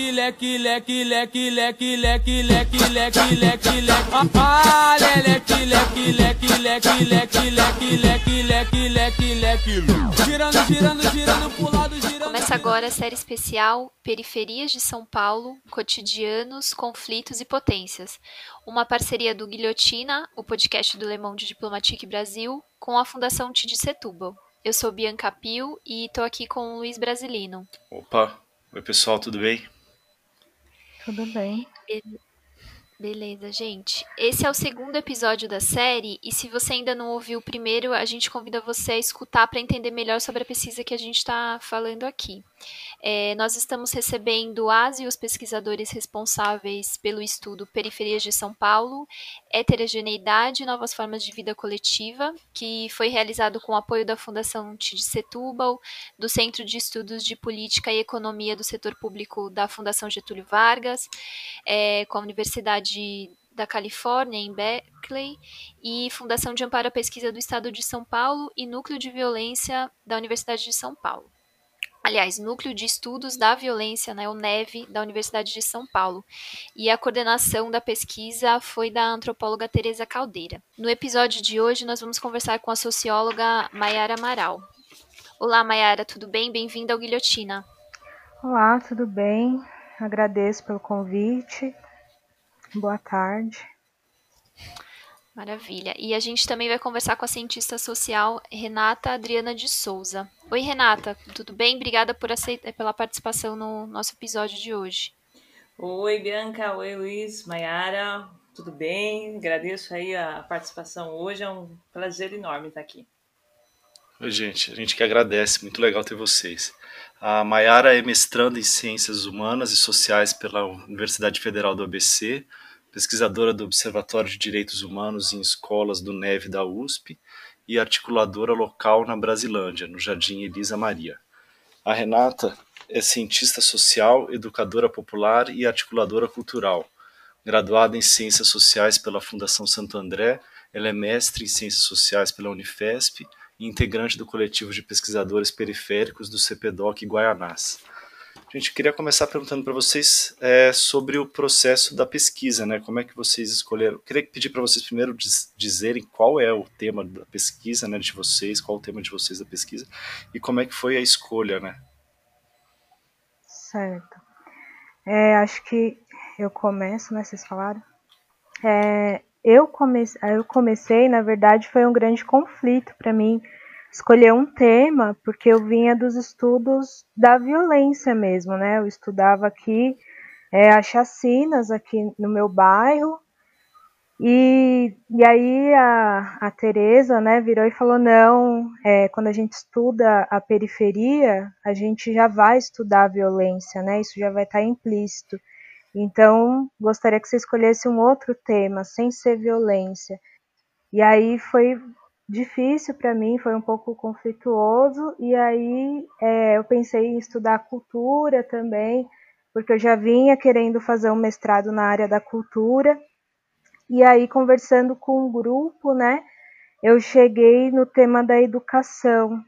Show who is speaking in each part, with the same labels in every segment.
Speaker 1: leque, leque, leque, leque, leque, leque, leque, leque, leque, leque. Ah, leque, leque, leque, leque, leque, leque, leque, leque, leque, leque. Girando, girando, girando pro lado, girando.
Speaker 2: Começa agora a série especial Periferias de São Paulo, Cotidianos, Conflitos e Potências. Uma parceria do Guilhotina, o podcast do Le Monde Diplomatique Brasil, com a Fundação Tid Setúbal. Eu sou Bianca Pio e estou aqui com o Luiz Brasilino.
Speaker 3: Opa, oi pessoal, tudo bem?
Speaker 4: Tudo bem.
Speaker 2: Beleza, gente. Esse é o segundo episódio da série e se você ainda não ouviu o primeiro, a gente convida você a escutar para entender melhor sobre a pesquisa que a gente está falando aqui. É, nós estamos recebendo as e os pesquisadores responsáveis pelo estudo Periferias de São Paulo, Heterogeneidade e Novas Formas de Vida Coletiva, que foi realizado com o apoio da Fundação TID Setúbal, do Centro de Estudos de Política e Economia do Setor Público da Fundação Getúlio Vargas, é, com a Universidade da Califórnia, em Berkeley, e Fundação de Amparo à Pesquisa do Estado de São Paulo e Núcleo de Violência da Universidade de São Paulo aliás, Núcleo de Estudos da Violência, né, o NEV, da Universidade de São Paulo. E a coordenação da pesquisa foi da antropóloga Teresa Caldeira. No episódio de hoje, nós vamos conversar com a socióloga Maiara Amaral. Olá, Maiara, tudo bem? Bem-vinda ao Guilhotina.
Speaker 4: Olá, tudo bem? Agradeço pelo convite. Boa tarde.
Speaker 2: Maravilha. E a gente também vai conversar com a cientista social Renata Adriana de Souza. Oi, Renata, tudo bem? Obrigada por aceitar, pela participação no nosso episódio de hoje.
Speaker 5: Oi, Bianca. Oi, Luiz, Maiara. Tudo bem? Agradeço aí a participação hoje. É um prazer enorme estar aqui.
Speaker 3: Oi, gente. A gente que agradece. Muito legal ter vocês. A Maiara é mestranda em Ciências Humanas e Sociais pela Universidade Federal do ABC pesquisadora do Observatório de Direitos Humanos em Escolas do NEV da USP e articuladora local na Brasilândia, no Jardim Elisa Maria. A Renata é cientista social, educadora popular e articuladora cultural. Graduada em Ciências Sociais pela Fundação Santo André, ela é mestre em Ciências Sociais pela Unifesp e integrante do coletivo de pesquisadores periféricos do CPDOC Guaianás. Gente, queria começar perguntando para vocês é, sobre o processo da pesquisa, né? Como é que vocês escolheram? Queria pedir para vocês primeiro diz, dizerem qual é o tema da pesquisa, né, de vocês, qual o tema de vocês da pesquisa e como é que foi a escolha, né?
Speaker 4: Certo. É, acho que eu começo, né? Vocês falaram. É, eu, eu comecei, na verdade, foi um grande conflito para mim escolher um tema, porque eu vinha dos estudos da violência mesmo, né? Eu estudava aqui é, as chacinas aqui no meu bairro, e, e aí a, a Tereza né, virou e falou, não, é, quando a gente estuda a periferia, a gente já vai estudar a violência, né? Isso já vai estar implícito. Então, gostaria que você escolhesse um outro tema, sem ser violência. E aí foi difícil para mim, foi um pouco conflituoso, e aí é, eu pensei em estudar cultura também, porque eu já vinha querendo fazer um mestrado na área da cultura, e aí conversando com um grupo, né, eu cheguei no tema da educação,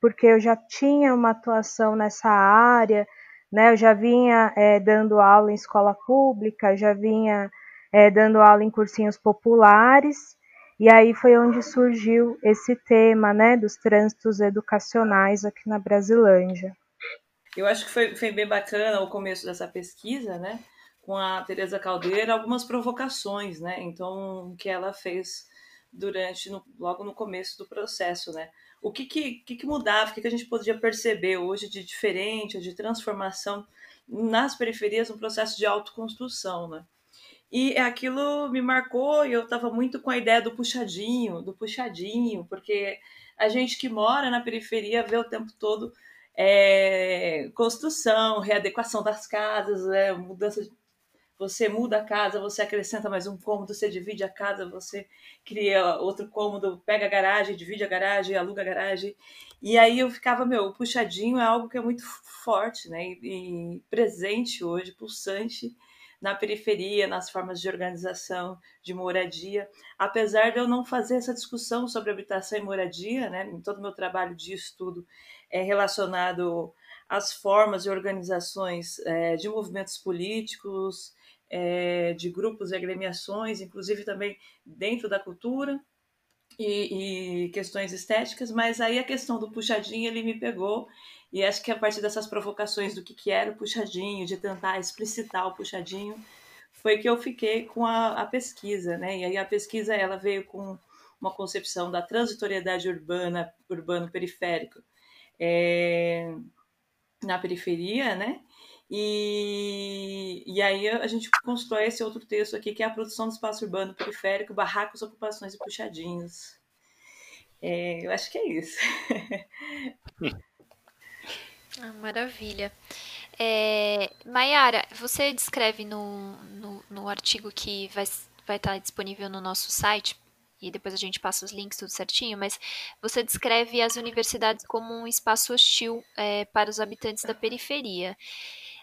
Speaker 4: porque eu já tinha uma atuação nessa área, né, eu já vinha é, dando aula em escola pública, já vinha é, dando aula em cursinhos populares, e aí foi onde surgiu esse tema, né, dos trânsitos educacionais aqui na Brasilândia.
Speaker 5: Eu acho que foi, foi bem bacana o começo dessa pesquisa, né, com a Teresa Caldeira, algumas provocações, né, então que ela fez durante, no, logo no começo do processo, né, o que que, que, que mudava, o que, que a gente podia perceber hoje de diferente, de transformação nas periferias, um processo de autoconstrução, né. E aquilo me marcou e eu estava muito com a ideia do puxadinho, do puxadinho, porque a gente que mora na periferia vê o tempo todo é, construção, readequação das casas, é, mudança de, você muda a casa, você acrescenta mais um cômodo, você divide a casa, você cria outro cômodo, pega a garagem, divide a garagem, aluga a garagem. E aí eu ficava, meu, puxadinho é algo que é muito forte, né? E, e presente hoje, pulsante na periferia, nas formas de organização de moradia. Apesar de eu não fazer essa discussão sobre habitação e moradia, né, em todo o meu trabalho de estudo é relacionado as formas e organizações é, de movimentos políticos, é, de grupos e agremiações, inclusive também dentro da cultura e, e, questões estéticas, mas aí a questão do puxadinho ele me pegou e acho que a partir dessas provocações do que, que era o puxadinho, de tentar explicitar o puxadinho, foi que eu fiquei com a, a pesquisa, né? E aí a pesquisa ela veio com uma concepção da transitoriedade urbana, urbano periférico é, na periferia, né? E, e aí a gente constrói esse outro texto aqui, que é a produção do espaço urbano periférico, barracos, ocupações e puxadinhos. É, eu acho que é isso.
Speaker 2: Ah, maravilha. É, Mayara, você descreve no, no, no, artigo que vai, vai estar disponível no nosso site, e depois a gente passa os links tudo certinho, mas você descreve as universidades como um espaço hostil é, para os habitantes da periferia.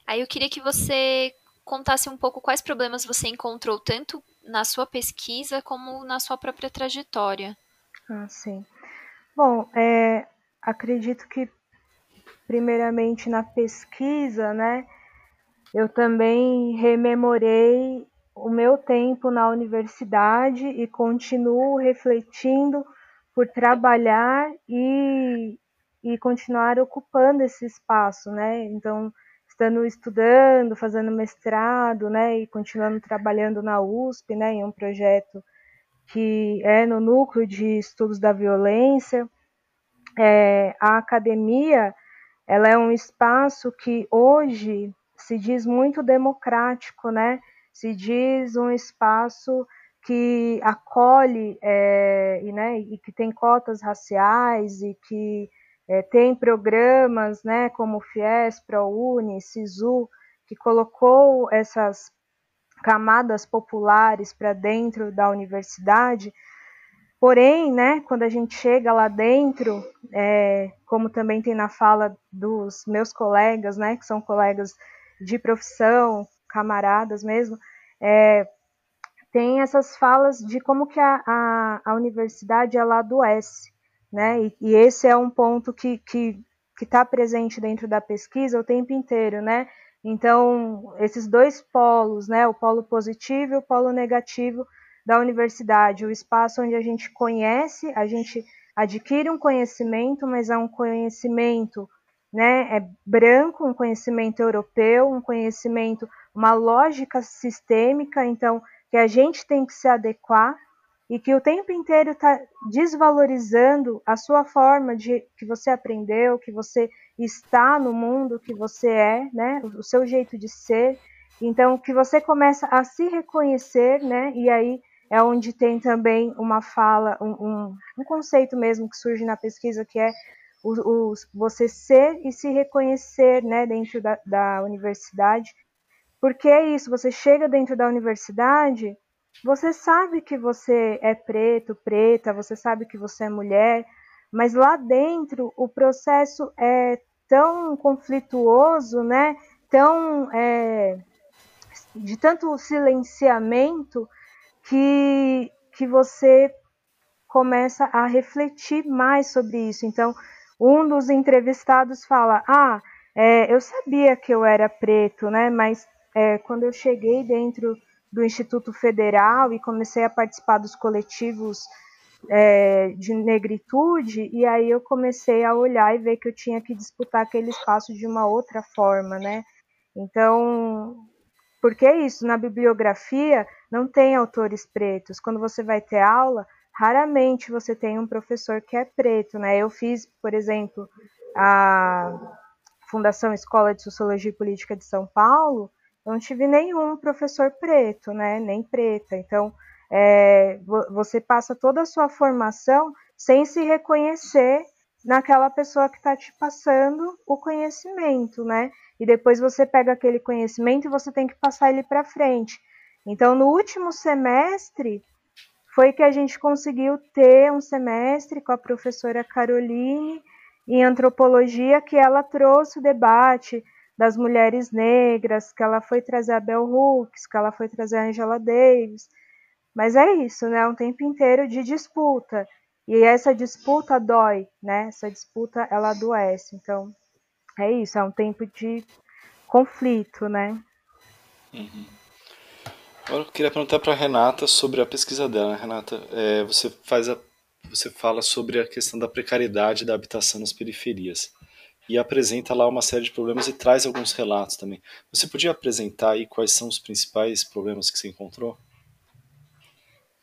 Speaker 2: Aí eu queria que você contasse um pouco quais problemas você encontrou tanto na sua pesquisa como na sua própria trajetória.
Speaker 4: Ah, sim. Bom, é, acredito que primeiramente na pesquisa, né, eu também rememorei o meu tempo na universidade e continuo refletindo por trabalhar e, e continuar ocupando esse espaço, né? Então, estando estudando, fazendo mestrado, né, e continuando trabalhando na USP, né, em um projeto que é no núcleo de estudos da violência. É, a academia, ela é um espaço que hoje se diz muito democrático, né? Se diz um espaço que acolhe é, e, né, e que tem cotas raciais e que é, tem programas né, como FIES, ProUni, SISU, que colocou essas camadas populares para dentro da universidade. Porém, né, quando a gente chega lá dentro, é, como também tem na fala dos meus colegas, né, que são colegas de profissão, camaradas mesmo, é, tem essas falas de como que a, a, a universidade ela adoece né? E, e esse é um ponto que que está presente dentro da pesquisa o tempo inteiro, né? Então, esses dois polos, né, o polo positivo e o polo negativo da universidade, o espaço onde a gente conhece, a gente adquire um conhecimento, mas é um conhecimento né, é branco, um conhecimento europeu, um conhecimento, uma lógica sistêmica, então, que a gente tem que se adequar, e que o tempo inteiro está desvalorizando a sua forma de que você aprendeu, que você está no mundo, que você é, né, o seu jeito de ser. Então, que você começa a se reconhecer, né, e aí é onde tem também uma fala, um, um, um conceito mesmo que surge na pesquisa, que é o, o, você ser e se reconhecer, né, dentro da, da universidade. Porque é isso, você chega dentro da universidade você sabe que você é preto, preta, você sabe que você é mulher, mas lá dentro o processo é tão conflituoso, né? Tão é, de tanto silenciamento que que você começa a refletir mais sobre isso. Então, um dos entrevistados fala: Ah, é, eu sabia que eu era preto, né? Mas é, quando eu cheguei dentro do Instituto Federal e comecei a participar dos coletivos é, de negritude, e aí eu comecei a olhar e ver que eu tinha que disputar aquele espaço de uma outra forma, né? Então, porque é isso, na bibliografia não tem autores pretos. Quando você vai ter aula, raramente você tem um professor que é preto, né? Eu fiz, por exemplo, a Fundação Escola de Sociologia e Política de São Paulo, eu não tive nenhum professor preto, né, nem preta. Então, é, você passa toda a sua formação sem se reconhecer naquela pessoa que está te passando o conhecimento, né? E depois você pega aquele conhecimento e você tem que passar ele para frente. Então, no último semestre, foi que a gente conseguiu ter um semestre com a professora Caroline em antropologia, que ela trouxe o debate das mulheres negras, que ela foi trazer a Bell Hooks, que ela foi trazer a Angela Davis. Mas é isso, né? Um tempo inteiro de disputa. E essa disputa dói, né? Essa disputa ela adoece. Então, é isso, é um tempo de conflito, né?
Speaker 3: Uhum. Agora eu queria perguntar para Renata sobre a pesquisa dela. Renata, é, você faz a, você fala sobre a questão da precariedade da habitação nas periferias e apresenta lá uma série de problemas e traz alguns relatos também. Você podia apresentar aí quais são os principais problemas que você encontrou?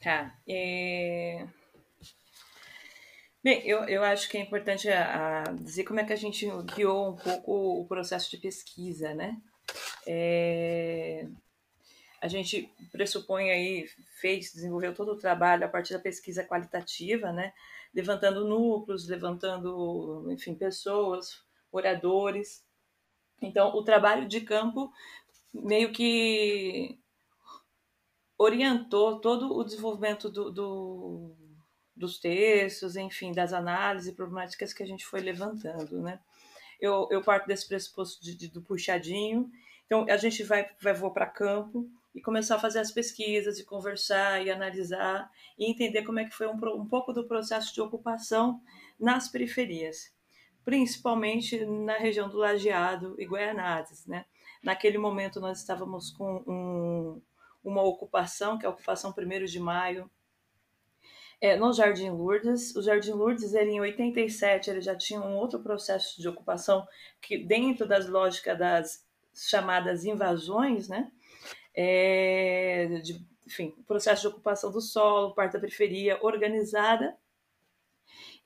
Speaker 5: Tá. É... Bem, eu, eu acho que é importante a, a dizer como é que a gente guiou um pouco o processo de pesquisa, né? É... A gente pressupõe aí, fez, desenvolveu todo o trabalho a partir da pesquisa qualitativa, né? Levantando núcleos, levantando, enfim, pessoas, moradores. Então, o trabalho de campo meio que orientou todo o desenvolvimento do, do, dos textos, enfim, das análises problemáticas que a gente foi levantando, né? Eu, eu parto desse pressuposto de, de, do puxadinho, então a gente vai, vai voar para campo e começar a fazer as pesquisas, e conversar e analisar e entender como é que foi um, um pouco do processo de ocupação nas periferias principalmente na região do Lajeado e Guaianazes. Né? Naquele momento nós estávamos com um, uma ocupação, que é a ocupação 1 de maio, é, no Jardim Lourdes. O Jardim Lourdes, ele, em 87, ele já tinha um outro processo de ocupação que dentro das lógicas das chamadas invasões, né? É, de, enfim, processo de ocupação do solo, parte da periferia organizada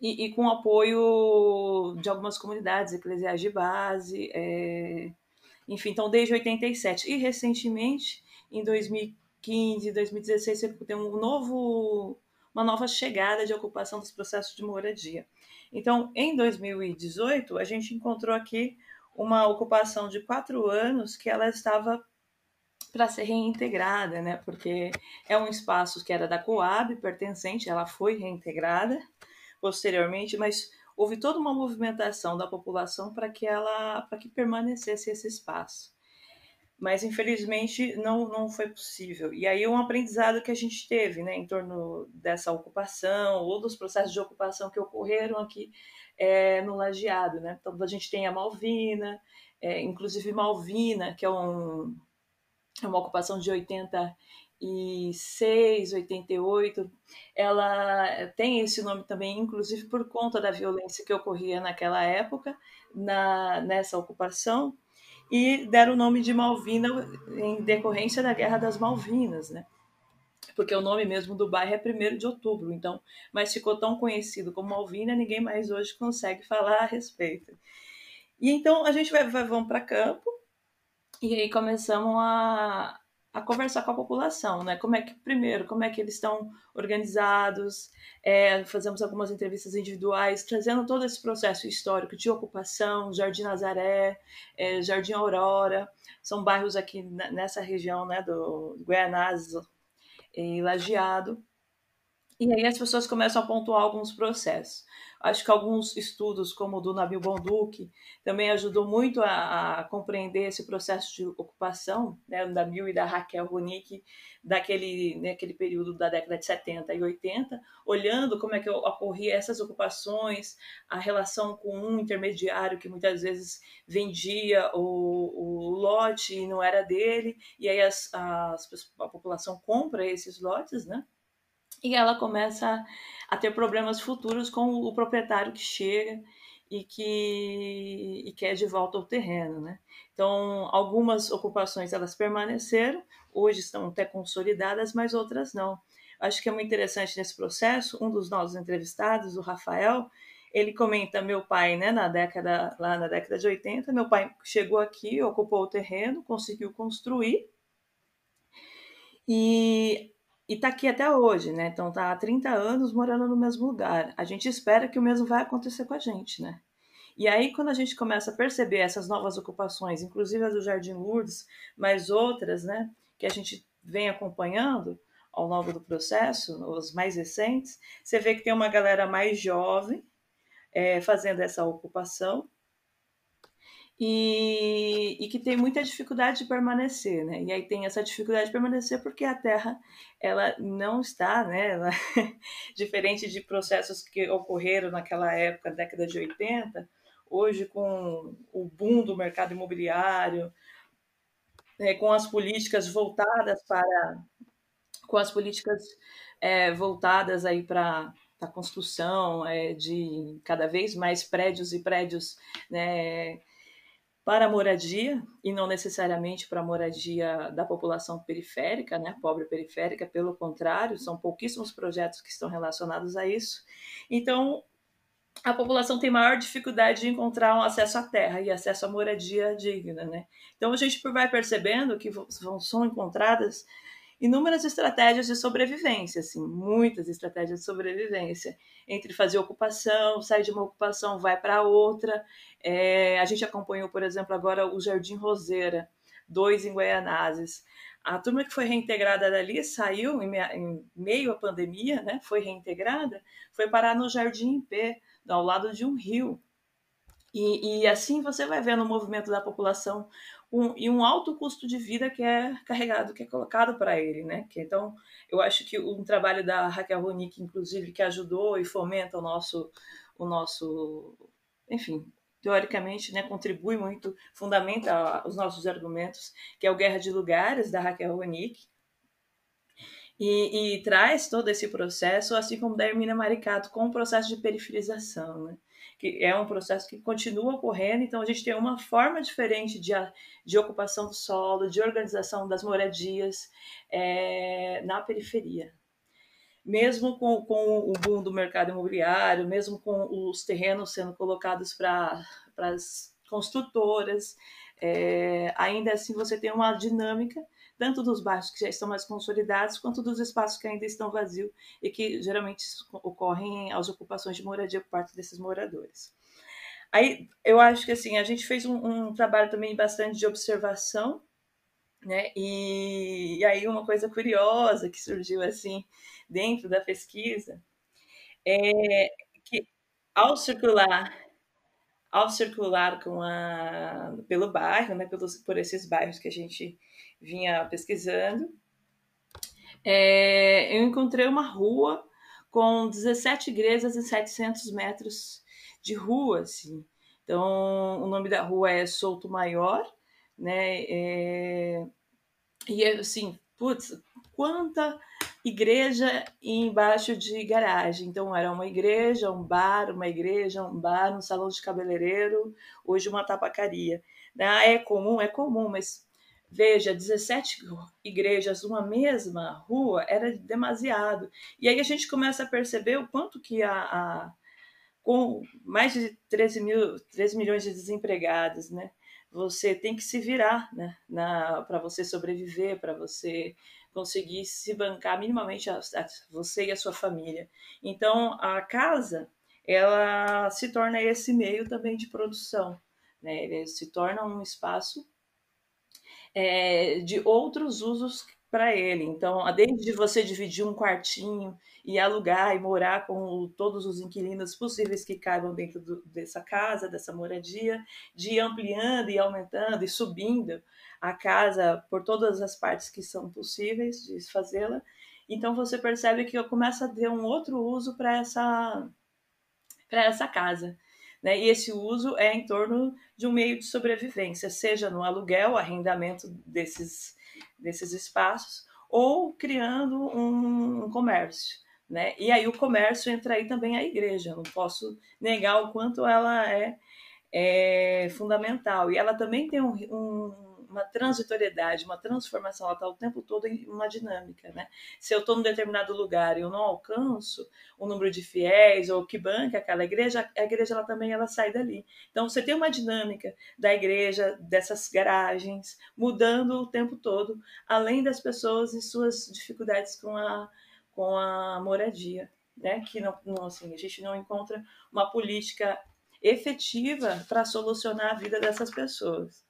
Speaker 5: e, e com apoio de algumas comunidades eclesiais de base, é, enfim, então desde 87. E recentemente, em 2015, 2016, tem um novo, uma nova chegada de ocupação dos processos de moradia. Então, em 2018, a gente encontrou aqui uma ocupação de quatro anos que ela estava para ser reintegrada, né? Porque é um espaço que era da Coab, pertencente, ela foi reintegrada, posteriormente, mas houve toda uma movimentação da população para que ela para que permanecesse esse espaço. Mas infelizmente não, não foi possível. E aí um aprendizado que a gente teve, né, em torno dessa ocupação ou dos processos de ocupação que ocorreram aqui é, no Lajeado, né? Então a gente tem a Malvina, é, inclusive Malvina, que é um, é uma ocupação de 80 86, 88, ela tem esse nome também, inclusive por conta da violência que ocorria naquela época, na, nessa ocupação, e deram o nome de Malvina em decorrência da Guerra das Malvinas, né? Porque o nome mesmo do bairro é 1 de outubro, então, mas ficou tão conhecido como Malvina, ninguém mais hoje consegue falar a respeito. E então a gente vai, vai vamos para campo, e aí começamos a, a conversar com a população, né? Como é que, primeiro, como é que eles estão organizados, é, fazemos algumas entrevistas individuais, trazendo todo esse processo histórico de ocupação, Jardim Nazaré, é, Jardim Aurora, são bairros aqui nessa região, né, do Guianazes e Lajeado, e aí as pessoas começam a pontuar alguns processos. Acho que alguns estudos, como o do Nabil Bonduque, também ajudou muito a, a, compreender esse processo de ocupação, né, da Nabil e da Raquel Ronick, daquele né, período da década de 70 e 80, olhando como é que ocorria essas ocupações, a relação com um intermediário que muitas vezes vendia o, o lote e não era dele, e aí as, as, a população compra esses lotes, né? E ela começa a ter problemas futuros com o proprietário que chega e que e quer de volta ao terreno, né? Então, algumas ocupações elas permaneceram, hoje estão até consolidadas, mas outras não. Acho que é muito interessante nesse processo, um dos nossos entrevistados, o Rafael, ele comenta meu pai, né, na década lá na década de 80, meu pai chegou aqui, ocupou o terreno, conseguiu construir e e está aqui até hoje, né? Então tá há 30 anos morando no mesmo lugar. A gente espera que o mesmo vai acontecer com a gente, né? E aí, quando a gente começa a perceber essas novas ocupações, inclusive as do Jardim Lourdes, mas outras, né, que a gente vem acompanhando ao longo do processo, os mais recentes, você vê que tem uma galera mais jovem é, fazendo essa ocupação, e, e, que tem muita dificuldade de permanecer, né? E aí tem essa dificuldade de permanecer porque a Terra ela não está, né? Ela, diferente de processos que ocorreram naquela época, década de 80, hoje com o boom do mercado imobiliário, né, com as políticas voltadas para com as políticas é, voltadas aí para a construção é, de cada vez mais prédios e prédios né, para a moradia e não necessariamente para a moradia da população periférica, né, pobre periférica, pelo contrário, são pouquíssimos projetos que estão relacionados a isso. Então, a população tem maior dificuldade de encontrar um acesso à terra e acesso à moradia digna, né? Então a gente vai percebendo que vão, são encontradas inúmeras estratégias de sobrevivência, assim, muitas estratégias de sobrevivência, entre fazer ocupação, sair de uma ocupação, vai para outra. É, a gente acompanhou, por exemplo, agora o Jardim Roseira, dois em Guaianazes. A turma que foi reintegrada dali saiu em, em meio à pandemia, né? Foi reintegrada, foi parar no Jardim P, ao lado de um rio. E, e, assim você vai vendo o movimento da população um, e um alto custo de vida que é carregado, que é colocado para ele, né? Que, então, eu acho que um trabalho da Raquel Ronick, inclusive, que ajudou e fomenta o nosso, o nosso, enfim, teoricamente, né, contribui muito, fundamenta os nossos argumentos, que é o Guerra de Lugares, da Raquel Ronick, e, e, traz todo esse processo, assim como da Hermina Maricato, com o processo de periferização, né? Que é um processo que continua ocorrendo, então a gente tem uma forma diferente de, de ocupação do solo, de organização das moradias é, na periferia. Mesmo com, com o boom do mercado imobiliário, mesmo com os terrenos sendo colocados para as construtoras, é, ainda assim você tem uma dinâmica tanto dos bairros que já estão mais consolidados, quanto dos espaços que ainda estão vazios e que geralmente ocorrem as ocupações de moradia por parte desses moradores. Aí eu acho que assim a gente fez um, um trabalho também bastante de observação, né? E, e, aí uma coisa curiosa que surgiu assim dentro da pesquisa é que ao circular ao circular com a, pelo bairro, né, pelos, por esses bairros que a gente vinha pesquisando, é, eu encontrei uma rua com 17 igrejas e 700 metros de rua, assim. Então, o nome da rua é Souto Maior, né? É, e, assim, putz, quanta igreja embaixo de garagem. Então, era uma igreja, um bar, uma igreja, um bar, um salão de cabeleireiro, hoje uma tabacaria. Ah, é comum? É comum, mas veja, 17 igrejas numa mesma rua era demasiado. E aí a gente começa a perceber o quanto que a, a com mais de 13, mil, 13 milhões de desempregados, né? Você tem que se virar, né? Para você sobreviver, para você conseguir se bancar minimamente a, a você e a sua família. Então, a casa, ela se torna esse meio também de produção, né? Ele se torna um espaço é, de outros usos para ele. Então, desde você dividir um quartinho e alugar e morar com todos os inquilinos possíveis que caibam dentro do, dessa casa, dessa moradia, de ir ampliando e aumentando e subindo a casa por todas as partes que são possíveis de fazê-la. Então, você percebe que começa a ter um outro uso para essa, essa casa. Né? E esse uso é em torno de um meio de sobrevivência, seja no aluguel, arrendamento desses, desses espaços, ou criando um, um comércio. Né? E aí o comércio entra aí também a igreja. Não posso negar o quanto ela é, é fundamental. E ela também tem um, um uma transitoriedade, uma transformação, ela está o tempo todo em uma dinâmica, né? Se eu estou num determinado lugar e eu não alcanço o número de fiéis ou que banca aquela igreja, a igreja ela também ela sai dali. Então você tem uma dinâmica da igreja, dessas garagens, mudando o tempo todo, além das pessoas e suas dificuldades com a, com a moradia, né? Que não, não assim, a gente não encontra uma política efetiva para solucionar a vida dessas pessoas.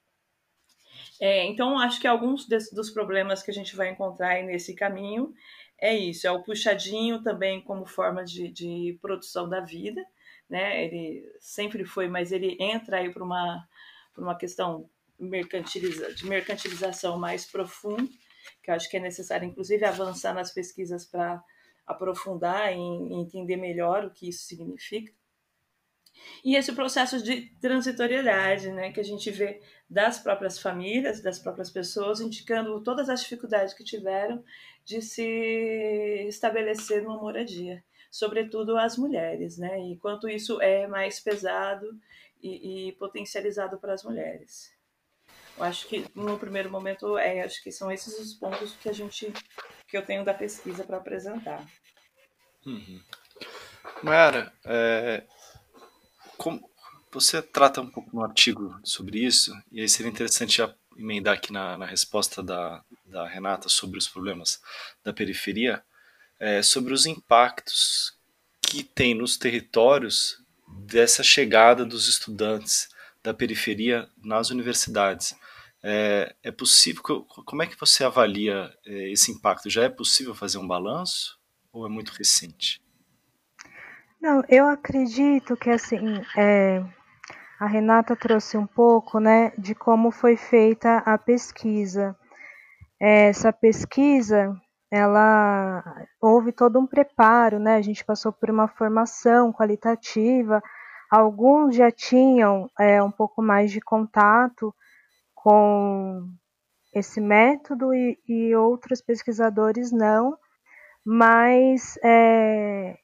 Speaker 5: É, então, acho que alguns dos problemas que a gente vai encontrar nesse caminho é isso, é o puxadinho também como forma de, de produção da vida, né? Ele sempre foi, mas ele entra aí para uma, uma questão mercantiliza, de mercantilização mais profunda, que eu acho que é necessário, inclusive, avançar nas pesquisas para aprofundar e entender melhor o que isso significa. E esse processo de transitoriedade, né, que a gente vê das próprias famílias, das próprias pessoas, indicando todas as dificuldades que tiveram de se estabelecer numa moradia, sobretudo as mulheres, né, e quanto isso é mais pesado e, e potencializado para as mulheres. Eu acho que no primeiro momento é, acho que são esses os pontos que a gente que eu tenho da pesquisa para apresentar.
Speaker 3: Uhum. É, como, você trata um pouco no artigo sobre isso, e aí seria interessante já emendar aqui na, na resposta da, da, Renata sobre os problemas da periferia, é, sobre os impactos que tem nos territórios dessa chegada dos estudantes da periferia nas universidades. É, é possível? Como é que você avalia é, esse impacto? Já é possível fazer um balanço ou é muito recente?
Speaker 4: Não, eu acredito que assim, é, a Renata trouxe um pouco, né, de como foi feita a pesquisa. Essa pesquisa, ela houve todo um preparo, né? A gente passou por uma formação qualitativa. Alguns já tinham é, um pouco mais de contato com esse método e, e outros pesquisadores não, mas é,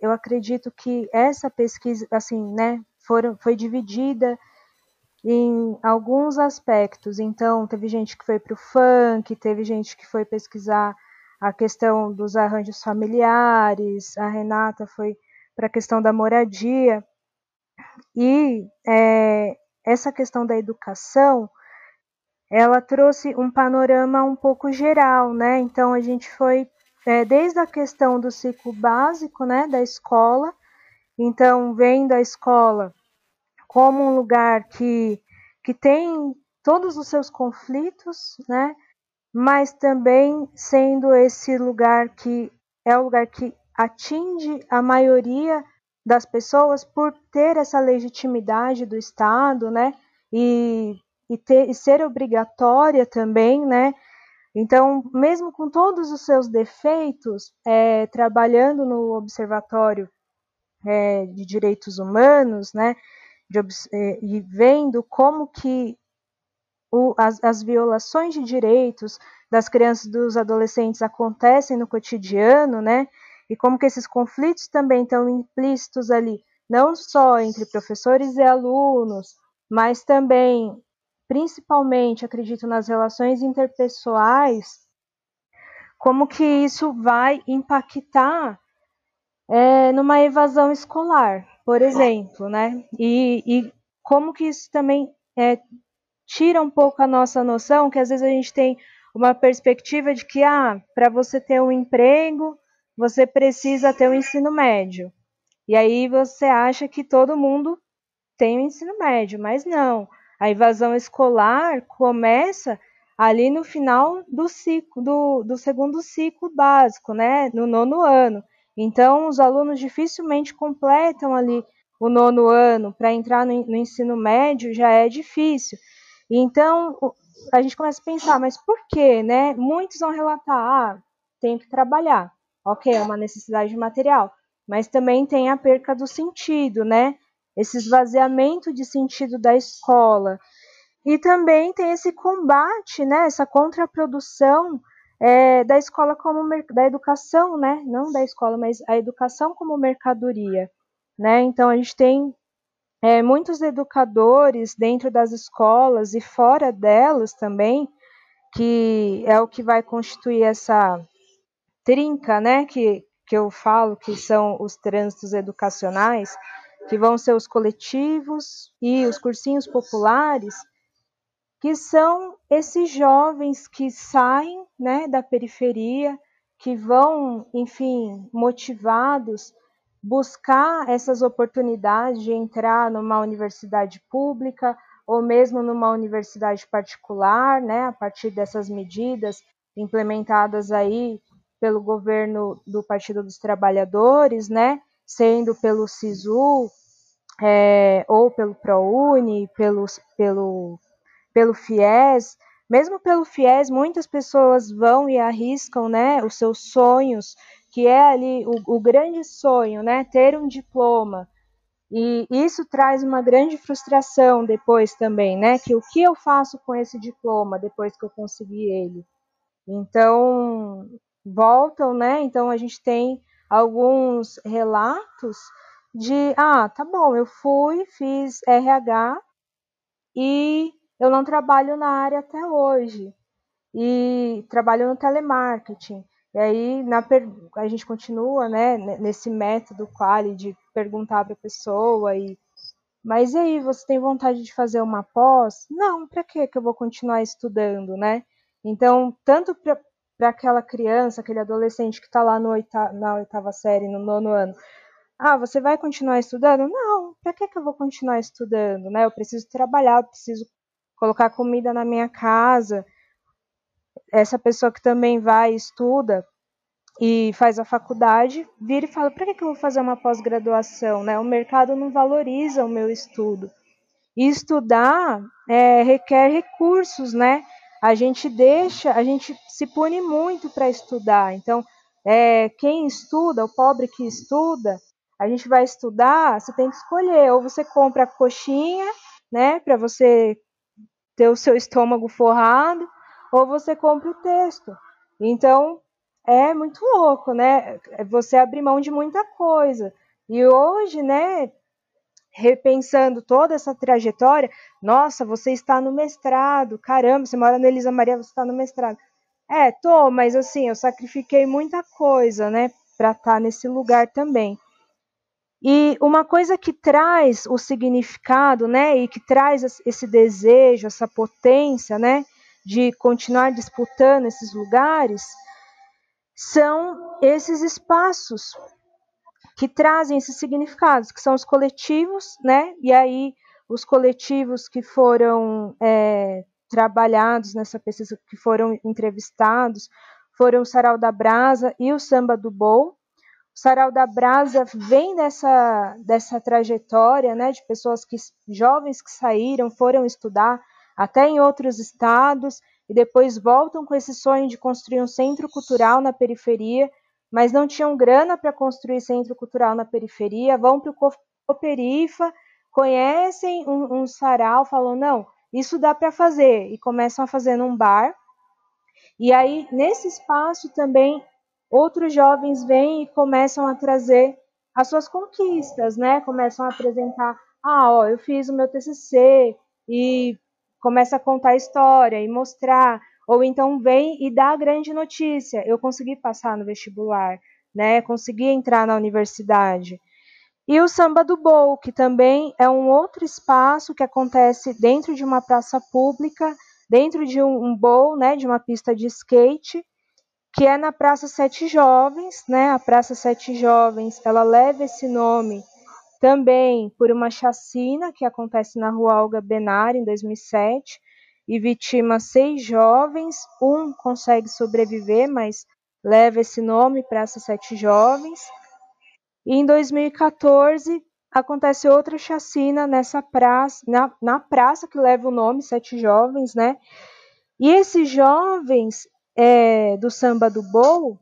Speaker 4: eu acredito que essa pesquisa, assim, né, foram, foi dividida em alguns aspectos. Então, teve gente que foi para o funk, teve gente que foi pesquisar a questão dos arranjos familiares, a Renata foi para a questão da moradia. E é, essa questão da educação, ela trouxe um panorama um pouco geral, né? Então, a gente foi é, desde a questão do ciclo básico né, da escola, então vendo a escola como um lugar que, que tem todos os seus conflitos, né, mas também sendo esse lugar que é o lugar que atinge a maioria das pessoas por ter essa legitimidade do Estado, né, e, e, ter, e ser obrigatória também, né, então, mesmo com todos os seus defeitos, é, trabalhando no Observatório é, de Direitos Humanos, né, de, é, e vendo como que o, as, as, violações de direitos das crianças e dos adolescentes acontecem no cotidiano, né, e como que esses conflitos também estão implícitos ali, não só entre professores e alunos, mas também principalmente, acredito, nas relações interpessoais, como que isso vai impactar é, numa evasão escolar, por exemplo, né? E, e como que isso também é, tira um pouco a nossa noção, que às vezes a gente tem uma perspectiva de que, ah, para você ter um emprego, você precisa ter um ensino médio. E aí você acha que todo mundo tem o um ensino médio, mas não. A invasão escolar começa ali no final do ciclo, do, do segundo ciclo básico, né? No nono ano. Então, os alunos dificilmente completam ali o nono ano para entrar no, no, ensino médio já é difícil. Então, a gente começa a pensar, mas por quê, né? Muitos vão relatar, ah, tenho que trabalhar. Ok, é uma necessidade material. Mas também tem a perca do sentido, né? esse esvaziamento de sentido da escola. E também tem esse combate, né, essa contraprodução é, da escola como da educação, né, não da escola, mas a educação como mercadoria, né. Então a gente tem é, muitos educadores dentro das escolas e fora delas também, que é o que vai constituir essa trinca, né, que, que eu falo que são os trânsitos educacionais, que vão ser os coletivos e os cursinhos populares, que são esses jovens que saem né, da periferia, que vão, enfim, motivados buscar essas oportunidades de entrar numa universidade pública ou mesmo numa universidade particular, né, a partir dessas medidas implementadas aí pelo governo do Partido dos Trabalhadores, né, sendo pelo SISU é, ou pelo ProUni, pelo, pelo, pelo FIES, mesmo pelo FIES, muitas pessoas vão e arriscam né, os seus sonhos, que é ali o, o grande sonho, né, ter um diploma. E isso traz uma grande frustração depois também, né? Que o que eu faço com esse diploma depois que eu consegui ele? Então, voltam, né? Então a gente tem alguns relatos de, ah, tá bom, eu fui, fiz RH e eu não trabalho na área até hoje. E trabalho no telemarketing. E aí na, a gente continua né, nesse método quali de perguntar para a pessoa e mas e aí, você tem vontade de fazer uma pós? Não, para que eu vou continuar estudando, né? Então, tanto para aquela criança, aquele adolescente que está lá no oita, na oitava série, no nono ano, ah, você vai continuar estudando? Não, para que, que eu vou continuar estudando? Né? Eu preciso trabalhar, eu preciso colocar comida na minha casa. Essa pessoa que também vai, estuda e faz a faculdade, vira e fala: para que, que eu vou fazer uma pós-graduação? Né? O mercado não valoriza o meu estudo. E estudar é, requer recursos, né? A gente deixa, a gente se pune muito para estudar. Então, é, quem estuda, o pobre que estuda, a gente vai estudar, você tem que escolher, ou você compra a coxinha, né, para você ter o seu estômago forrado, ou você compra o texto. Então, é muito louco, né? É você abrir mão de muita coisa. E hoje, né, repensando toda essa trajetória, nossa, você está no mestrado, caramba, você mora na Elisa Maria, você está no mestrado. É, tô, mas assim, eu sacrifiquei muita coisa, né, para estar tá nesse lugar também. E uma coisa que traz o significado, né, e que traz esse desejo, essa potência, né, de continuar disputando esses lugares, são esses espaços que trazem esses significados, que são os coletivos, né, e aí os coletivos que foram é, trabalhados nessa pesquisa, que foram entrevistados, foram o Sarau da Brasa e o Samba do Bol, o Sarau da Brasa vem dessa, dessa trajetória, né, de pessoas que jovens que saíram, foram estudar até em outros estados e depois voltam com esse sonho de construir um centro cultural na periferia, mas não tinham grana para construir centro cultural na periferia, vão para o Cooperifa, conhecem um, um sarau, falam, não, isso dá para fazer, e começam a fazer num bar. E aí, nesse espaço também outros jovens vêm e começam a trazer as suas conquistas, né? Começam a apresentar, ah, ó, eu fiz o meu TCC e começa a contar a história e mostrar, ou então vem e dá a grande notícia, eu consegui passar no vestibular, né? Consegui entrar na universidade. E o samba do bowl, que também é um outro espaço que acontece dentro de uma praça pública, dentro de um, um bowl, né, de uma pista de skate, que é na Praça Sete Jovens, né? A Praça Sete Jovens, ela leva esse nome também por uma chacina que acontece na Rua Olga Benar em 2007 e vitima seis jovens, um consegue sobreviver, mas leva esse nome, Praça Sete Jovens. E em 2014 acontece outra chacina nessa praça, na, na praça que leva o nome Sete Jovens, né? E esses jovens, é, do samba do bowl,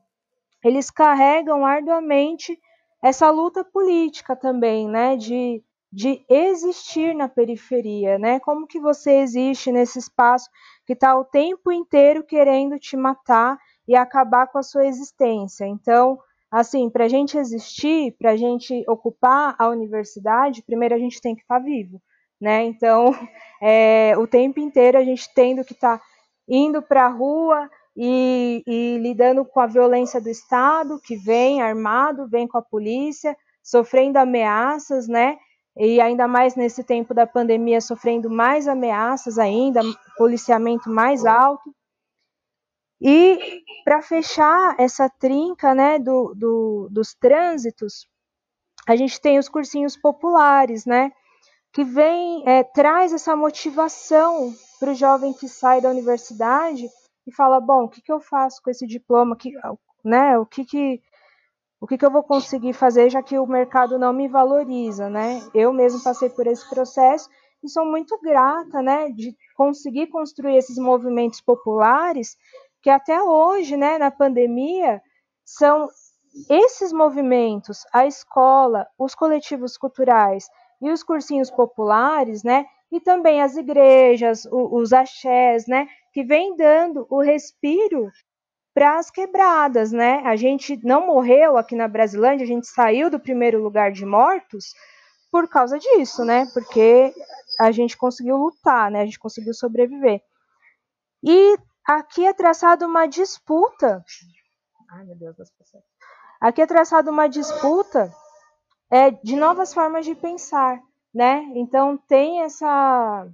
Speaker 4: eles carregam arduamente essa luta política também, né, de, de existir na periferia, né, como que você existe nesse espaço que está o tempo inteiro querendo te matar e acabar com a sua existência. Então, assim, para a gente existir, para a gente ocupar a universidade, primeiro a gente tem que estar tá vivo, né, então, é, o tempo inteiro a gente tendo que estar tá indo para a rua, e, e lidando com a violência do Estado, que vem armado, vem com a polícia, sofrendo ameaças, né? E ainda mais nesse tempo da pandemia, sofrendo mais ameaças ainda, policiamento mais alto. E para fechar essa trinca né, do, do, dos trânsitos, a gente tem os cursinhos populares, né? Que vem, é, traz essa motivação para o jovem que sai da universidade e fala, bom, o que, que eu faço com esse diploma, que, né, o que que o que, que eu vou conseguir fazer já que o mercado não me valoriza, né? Eu mesmo passei por esse processo e sou muito grata, né, de conseguir construir esses movimentos populares que até hoje, né, na pandemia, são esses movimentos, a escola, os coletivos culturais e os cursinhos populares, né? E também as igrejas, os axés, né? Que vem dando o respiro para as quebradas, né? A gente não morreu aqui na Brasilândia, a gente saiu do primeiro lugar de mortos por causa disso, né? Porque a gente conseguiu lutar, né? A gente conseguiu sobreviver. E aqui é traçada uma disputa. Ai, meu Deus das pessoas. Aqui é traçada uma disputa é, de novas formas de pensar, né? Então tem essa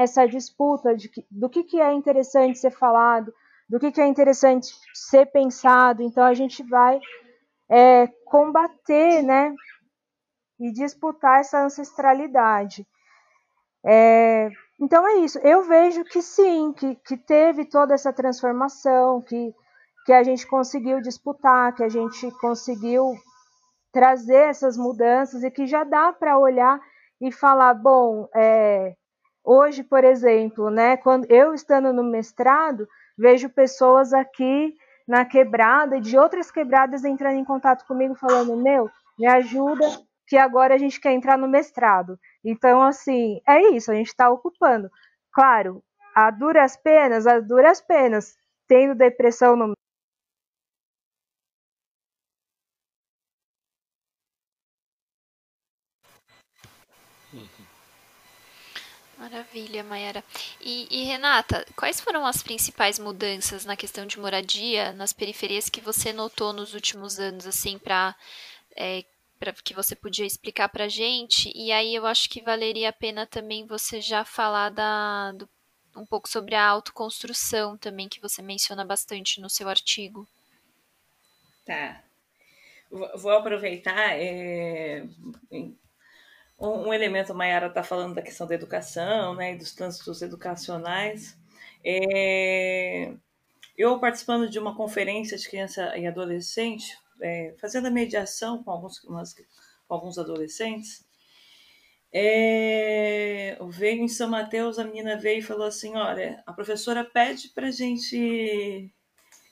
Speaker 4: essa disputa de que, do que, que é interessante ser falado, do que, que é interessante ser pensado. Então a gente vai é, combater, né? E disputar essa ancestralidade. É, então é isso. Eu vejo que sim, que, que teve toda essa transformação, que, que a gente conseguiu disputar, que a gente conseguiu trazer essas mudanças e que já dá para olhar e falar, bom, é, hoje, por exemplo, né, quando eu estando no mestrado, vejo pessoas aqui na quebrada e de outras quebradas entrando em contato comigo falando, meu, me ajuda, que agora a gente quer entrar no mestrado. Então, assim, é isso, a gente está ocupando. Claro, a duras penas, a duras penas, tendo depressão no
Speaker 2: Maravilha, Mayara. E, e, Renata, quais foram as principais mudanças na questão de moradia nas periferias que você notou nos últimos anos, assim, para é, que você podia explicar para gente? E aí eu acho que valeria a pena também você já falar da, do, um pouco sobre a autoconstrução também, que você menciona bastante no seu artigo.
Speaker 5: Tá. Vou aproveitar. É um, um elemento, a Mayara está falando da questão da educação, né, e dos trânsitos educacionais. É, eu participando de uma conferência de criança e adolescente, é, fazendo a mediação com alguns, umas, com alguns adolescentes, é, veio em São Mateus, a menina veio e falou assim, olha, a professora pede para gente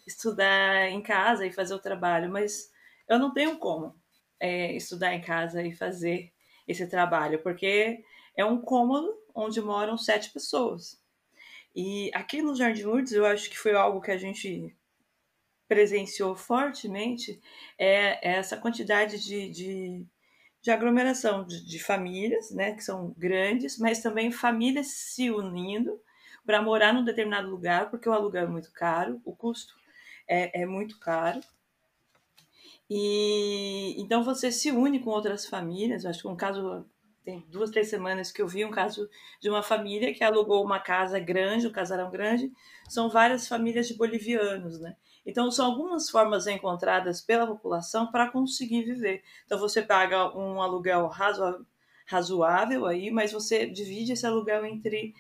Speaker 5: estudar em casa e fazer o trabalho, mas eu não tenho como é, estudar em casa e fazer esse trabalho, porque é um cômodo onde moram sete pessoas. E aqui no Jardim Lourdes, eu acho que foi algo que a gente presenciou fortemente, é essa quantidade de, de, de aglomeração de, de, famílias, né, que são grandes, mas também famílias se unindo para morar num determinado lugar, porque o aluguel é muito caro, o custo é, é muito caro. E então você se une com outras famílias. Acho que um caso tem duas, três semanas que eu vi um caso de uma família que alugou uma casa grande, um casarão grande. São várias famílias de bolivianos, né? Então são algumas formas encontradas pela população para conseguir viver. Então você paga um aluguel razoável, razoável aí, mas você divide esse aluguel entre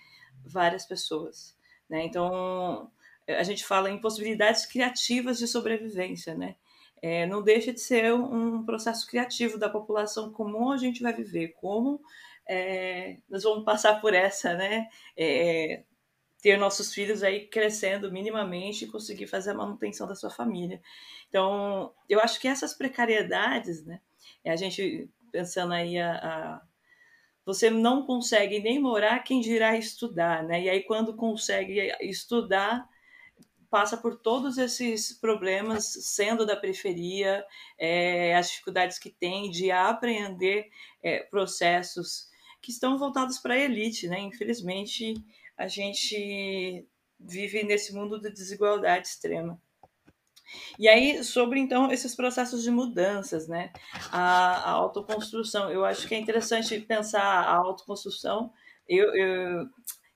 Speaker 5: várias pessoas, né? Então a gente fala em possibilidades criativas de sobrevivência, né? É, não deixa de ser um processo criativo da população, como a gente vai viver, como é, nós vamos passar por essa, né? É, ter nossos filhos aí crescendo minimamente e conseguir fazer a manutenção da sua família. Então, eu acho que essas precariedades, né? A gente pensando aí a, a você não consegue nem morar, quem dirá estudar, né? E aí quando consegue estudar, passa por todos esses problemas, sendo da periferia, é, as dificuldades que tem de apreender é, processos que estão voltados para a elite, né? Infelizmente, a gente vive nesse mundo de desigualdade extrema. E aí, sobre então esses processos de mudanças, né? A, a autoconstrução, eu acho que é interessante pensar a autoconstrução. Eu, eu,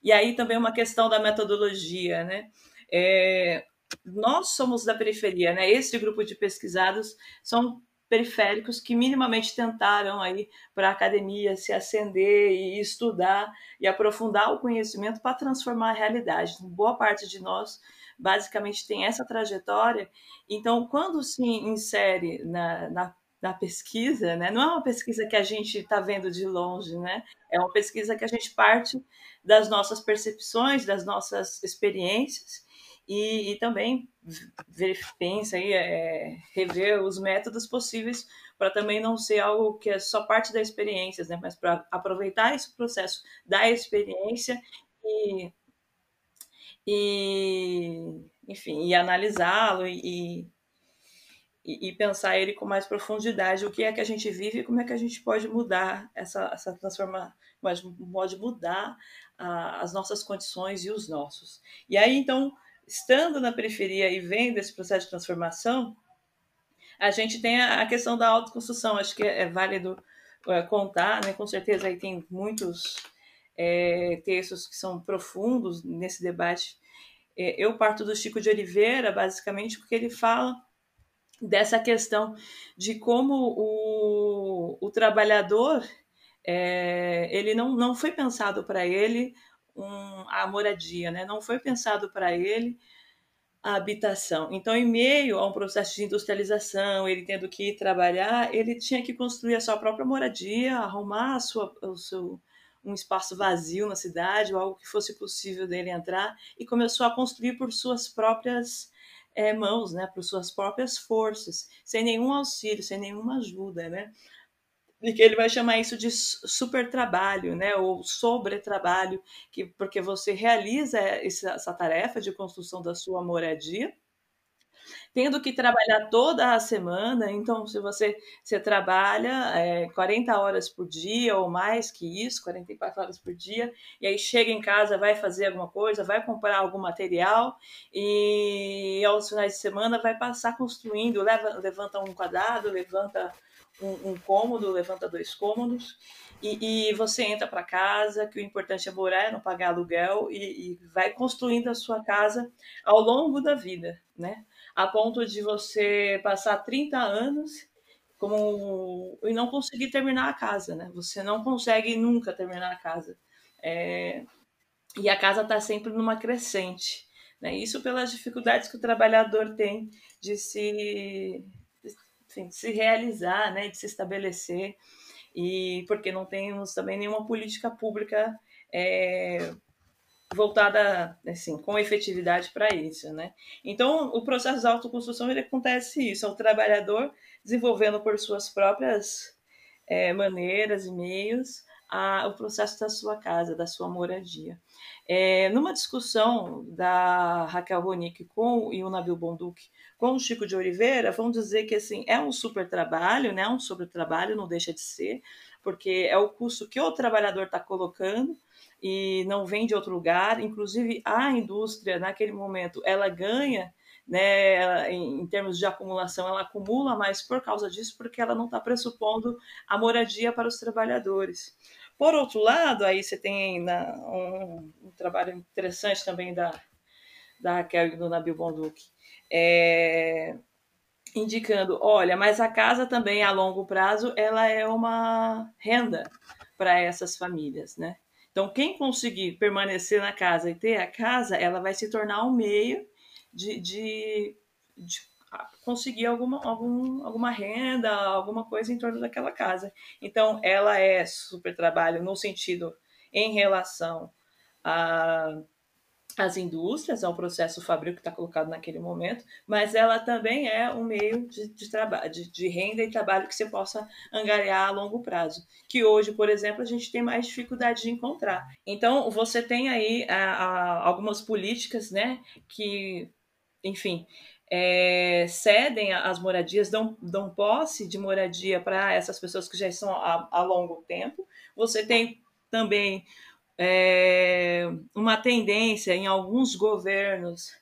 Speaker 5: e aí também uma questão da metodologia, né? É, nós somos da periferia, né? Esse grupo de pesquisados são periféricos que minimamente tentaram aí para a academia se ascender e estudar e aprofundar o conhecimento para transformar a realidade. Boa parte de nós basicamente tem essa trajetória. Então, quando se insere na, na, na pesquisa, né? não é uma pesquisa que a gente está vendo de longe, né? é uma pesquisa que a gente parte das nossas percepções, das nossas experiências e, e também pensa aí, é, rever os métodos possíveis para também não ser algo que é só parte da experiência, né? Mas para aproveitar esse processo da experiência e, e enfim, e analisá-lo e, e, e, pensar ele com mais profundidade, o que é que a gente vive e como é que a gente pode mudar essa, essa transformação, pode mudar as nossas condições e os nossos. E aí, então, estando na periferia e vendo esse processo de transformação, a gente tem a, questão da autoconstrução, acho que é, é válido é, contar, né? com certeza aí tem muitos é, textos que são profundos nesse debate. É, eu parto do Chico de Oliveira, basicamente, porque ele fala dessa questão de como o, o trabalhador é, ele não, não foi pensado para ele um, a moradia, né? não foi pensado para ele a habitação. Então, em meio a um processo de industrialização, ele tendo que ir trabalhar, ele tinha que construir a sua própria moradia, arrumar sua, o seu, um espaço vazio na cidade, ou algo que fosse possível dele entrar, e começou a construir por suas próprias é, mãos, né, por suas próprias forças, sem nenhum auxílio, sem nenhuma ajuda, né? E que ele vai chamar isso de super trabalho, né, ou sobre trabalho, que porque você realiza essa, essa tarefa de construção da sua moradia tendo que trabalhar toda a semana. Então, se você, você trabalha é, 40 horas por dia ou mais que isso, 44 horas por dia, e aí chega em casa, vai fazer alguma coisa, vai comprar algum material e aos finais de semana vai passar construindo, leva, levanta um quadrado, levanta um, um cômodo, levanta dois cômodos. E, e, você entra para casa, que o importante é morar, é não pagar aluguel, e, e, vai construindo a sua casa ao longo da vida, né? a ponto de você passar 30 anos como e não conseguir terminar a casa, né? Você não consegue nunca terminar a casa. É... E a casa está sempre numa crescente. Né? Isso pelas dificuldades que o trabalhador tem de se, de se realizar, né? de se estabelecer, e porque não temos também nenhuma política pública é, voltada assim com efetividade para isso, né? Então, o processo de autoconstrução ele acontece isso, é o trabalhador desenvolvendo por suas próprias é, maneiras e meios a, o processo da sua casa, da sua moradia. É, numa discussão da Raquel Ronick com o Nabil Bonduc com o Chico de Oliveira, vão dizer que assim é um super trabalho, né? Um sobre trabalho, não deixa de ser, porque é o custo que o trabalhador está colocando e não vem de outro lugar. Inclusive, a indústria, naquele momento, ela ganha, né, ela, em, em, termos de acumulação, ela acumula mais por causa disso, porque ela não está pressupondo a moradia para os trabalhadores. Por outro lado, aí você tem na, um, um, trabalho interessante também da, da Raquel e do Nabil Bonduc, é, indicando, olha, mas a casa também a longo prazo ela é uma renda para essas famílias, né? Então, quem conseguir permanecer na casa e ter a casa, ela vai se tornar um meio de, de, de conseguir alguma, algum, alguma renda, alguma coisa em torno daquela casa. Então, ela é super trabalho no sentido em relação a as indústrias, é um processo fabril que está colocado naquele momento, mas ela também é um meio de, de trabalho, de, de, renda e trabalho que você possa angariar a longo prazo, que hoje, por exemplo, a gente tem mais dificuldade de encontrar. Então, você tem aí a, a, algumas políticas, né, que, enfim, é, cedem as moradias, dão, dão posse de moradia para essas pessoas que já estão há, há longo tempo. Você tem também é, uma tendência em alguns governos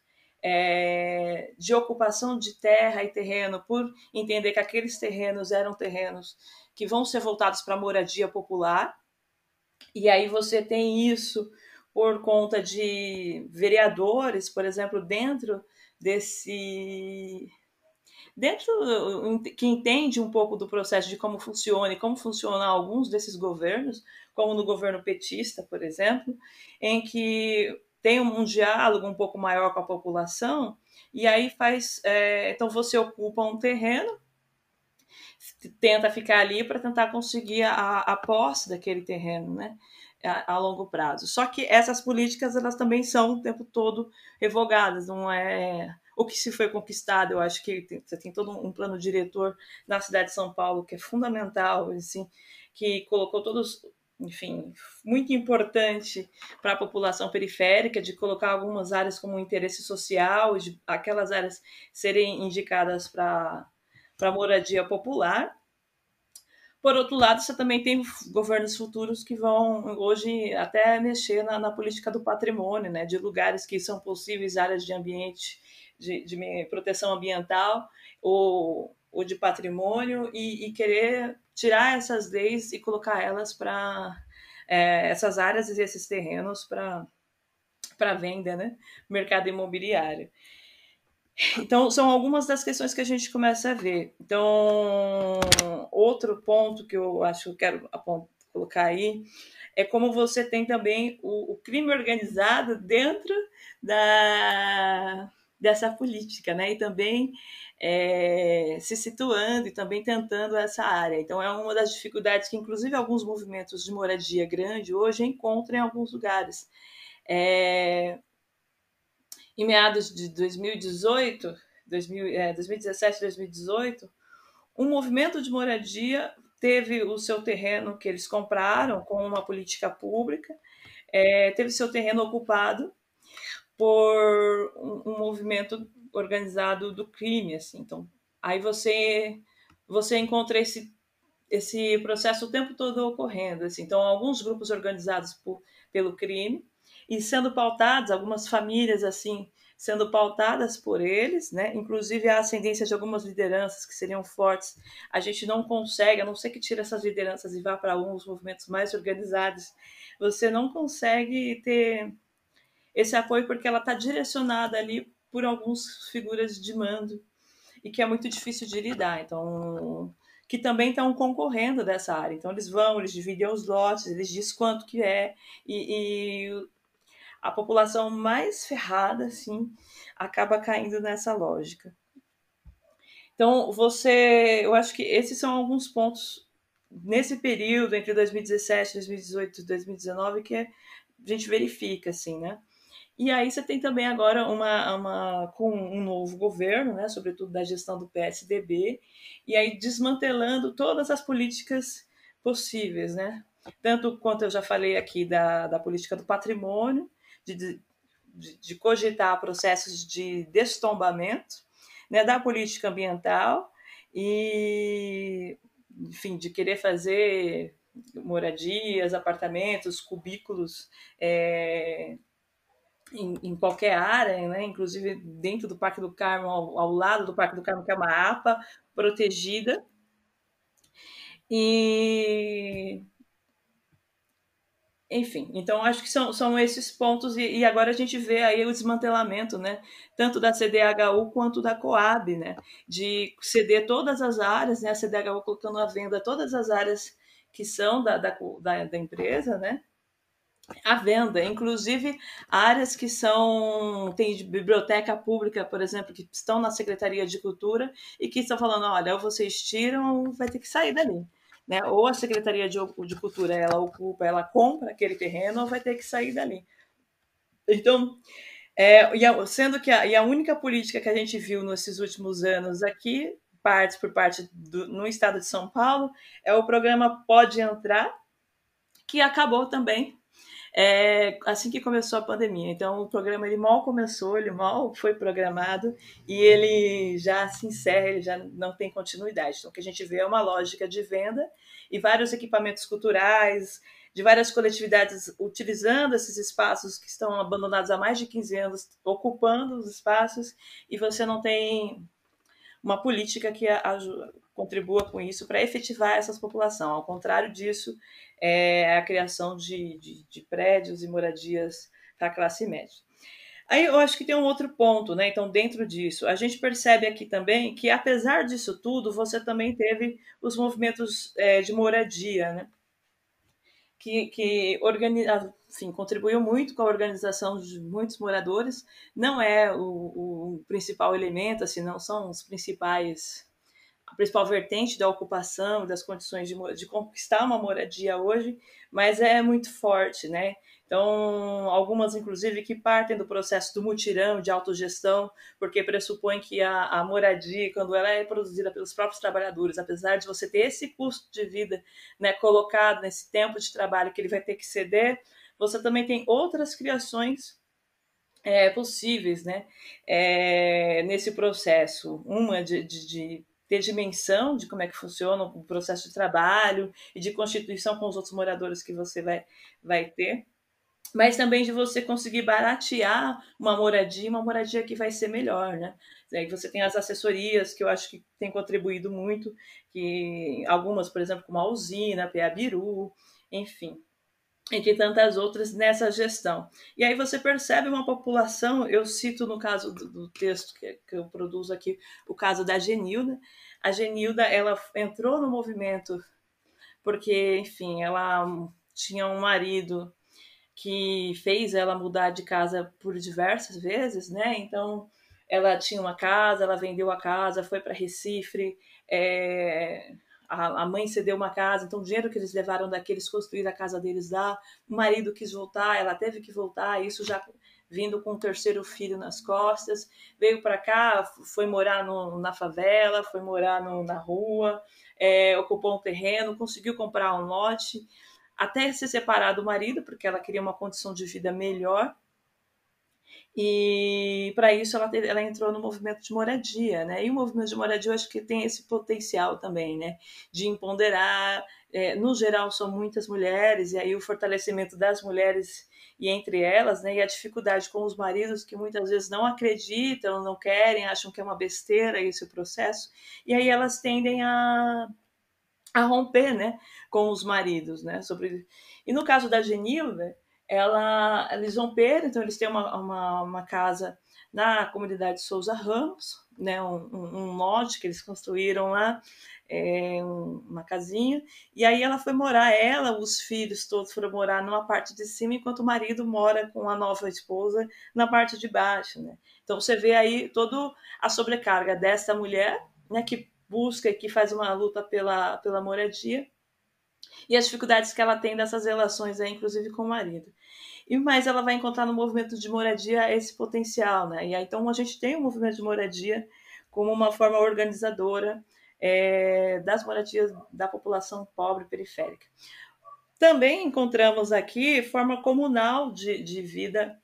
Speaker 5: é, de ocupação de terra e terreno, por entender que aqueles terrenos eram terrenos que vão ser voltados para moradia popular. E aí você tem isso por conta de vereadores, por exemplo, dentro desse dentro que entende um pouco do processo de como funciona e como funcionam alguns desses governos, como no governo petista, por exemplo, em que tem um diálogo um pouco maior com a população e aí faz, é, então você ocupa um terreno, tenta ficar ali para tentar conseguir a, a posse daquele terreno, né? A, a, longo prazo. Só que essas políticas elas também são o tempo todo revogadas, não é o que se foi conquistado. Eu acho que você tem todo um plano diretor na cidade de São Paulo que é fundamental, assim, que colocou todos enfim, muito importante para a população periférica, de colocar algumas áreas como interesse social, de aquelas áreas serem indicadas para moradia popular. Por outro lado, você também tem governos futuros que vão hoje até mexer na, na política do patrimônio, né, de lugares que são possíveis áreas de ambiente, de, de proteção ambiental ou, ou de patrimônio, e, e querer tirar essas leis e colocar elas para é, essas áreas e esses terrenos para venda, né? Mercado imobiliário. Então, são algumas das questões que a gente começa a ver. Então, outro ponto que eu acho que eu quero colocar aí é como você tem também o, o crime organizado dentro da, dessa política, né? E também é, se situando e também tentando essa área. Então, é uma das dificuldades que, inclusive, alguns movimentos de moradia grande hoje encontram em alguns lugares. É, em meados de 2018, 2000, é, 2017, 2018, um movimento de moradia teve o seu terreno que eles compraram com uma política pública, é, teve seu terreno ocupado por um, movimento organizado do crime, assim. Então, aí você você encontra esse esse processo o tempo todo ocorrendo, assim. Então, alguns grupos organizados por, pelo crime e sendo pautados, algumas famílias assim sendo pautadas por eles, né? Inclusive a ascendência de algumas lideranças que seriam fortes. A gente não consegue, a não ser que tire essas lideranças e vá para alguns movimentos mais organizados, você não consegue ter esse apoio porque ela está direcionada ali por algumas figuras de mando e que é muito difícil de lidar. Então, que também estão concorrendo dessa área. Então, eles vão, eles dividem os lotes, eles dizem quanto que é, e, e a população mais ferrada, assim, acaba caindo nessa lógica. Então, você, eu acho que esses são alguns pontos nesse período entre 2017, 2018 e 2019 que a gente verifica, assim, né? E aí você tem também agora uma, uma com um novo governo, né, sobretudo da gestão do PSDB, e aí desmantelando todas as políticas possíveis, né? Tanto quanto eu já falei aqui da, da política do patrimônio, de, de, de cogitar processos de destombamento, né, da política ambiental e, enfim, de querer fazer moradias, apartamentos, cubículos é, em, em, qualquer área, né? inclusive dentro do Parque do Carmo, ao, ao, lado do Parque do Carmo, que é uma APA protegida. E. Enfim, então acho que são, são esses pontos, e, e, agora a gente vê aí o desmantelamento, né? Tanto da CDHU quanto da Coab, né? De ceder todas as áreas, né? A CDHU colocando à venda todas as áreas que são da, da, da, da empresa, né? À venda, inclusive áreas que são tem biblioteca pública, por exemplo, que estão na Secretaria de Cultura e que estão falando, olha, ou vocês tiram, vai ter que sair dali, né? Ou a Secretaria de, de Cultura ela ocupa, ela compra aquele terreno, ou vai ter que sair dali. Então, é, e a, sendo que a, e a única política que a gente viu nesses últimos anos aqui, parte por parte do, no estado de São Paulo, é o programa Pode Entrar, que acabou também é, assim que começou a pandemia. Então, o programa ele mal começou, ele mal foi programado e ele já se encerra, ele já não tem continuidade. Então, o que a gente vê é uma lógica de venda e vários equipamentos culturais, de várias coletividades utilizando esses espaços que estão abandonados há mais de 15 anos, ocupando os espaços, e você não tem uma política que ajuda, contribua com isso para efetivar essa população. Ao contrário disso, é a criação de, de, de prédios e moradias para a classe média. Aí eu acho que tem um outro ponto, né? Então, dentro disso, a gente percebe aqui também que, apesar disso tudo, você também teve os movimentos é, de moradia, né? Que, que organiza, enfim, contribuiu muito com a organização de muitos moradores. Não é o, o principal elemento, assim, não são os principais principal vertente da ocupação, das condições de, de conquistar uma moradia hoje, mas é muito forte, né? Então, algumas, inclusive, que partem do processo do mutirão de autogestão, porque pressupõe que a, a, moradia, quando ela é produzida pelos próprios trabalhadores, apesar de você ter esse custo de vida né, colocado nesse tempo de trabalho que ele vai ter que ceder, você também tem outras criações é, possíveis né, é, nesse processo. Uma de, de, de ter dimensão de como é que funciona o processo de trabalho e de constituição com os outros moradores que você vai, vai ter mas também de você conseguir baratear uma moradia, uma moradia que vai ser melhor, né? Aí você tem as assessorias que eu acho que tem contribuído muito, que algumas, por exemplo, como a usina, a PA Biru, enfim, entre tantas outras nessa gestão. E aí você percebe uma população, eu cito no caso do, do texto que, que, eu produzo aqui, o caso da Genilda. A Genilda, ela entrou no movimento porque, enfim, ela tinha um marido que fez ela mudar de casa por diversas vezes, né? Então, ela tinha uma casa, ela vendeu a casa, foi para Recife, é, a, a, mãe cedeu uma casa, então o dinheiro que eles levaram daqui, eles construíram a casa deles lá, o marido quis voltar, ela teve que voltar, isso já vindo com o terceiro filho nas costas, veio para cá, foi morar no, na favela, foi morar no, na rua, é, ocupou um terreno, conseguiu comprar um lote, até se separar do marido, porque ela queria uma condição de vida melhor. E para isso ela, ela entrou no movimento de moradia, né? E o movimento de moradia eu acho que tem esse potencial também, né? De empoderar. É, no geral, são muitas mulheres, e aí o fortalecimento das mulheres e entre elas, né? E a dificuldade com os maridos que muitas vezes não acreditam, não querem, acham que é uma besteira esse processo, e aí elas tendem a a romper, né, com os maridos, né, sobre... E no caso da Genilda, ela, eles romperam, então eles têm uma, uma, uma casa na comunidade Souza Ramos, né, um, um, um lote que eles construíram lá, é, uma casinha, e aí ela foi morar, ela, os filhos todos foram morar numa parte de cima, enquanto o marido mora com a nova esposa na parte de baixo, né. Então você vê aí toda a sobrecarga dessa mulher, né, que busca, que faz uma luta pela, pela moradia, e as dificuldades que ela tem dessas relações, aí, inclusive com o marido. E mais ela vai encontrar no movimento de moradia esse potencial, né? E aí, então a gente tem o movimento de moradia como uma forma organizadora é, das moradias da população pobre periférica. Também encontramos aqui forma comunal de, de vida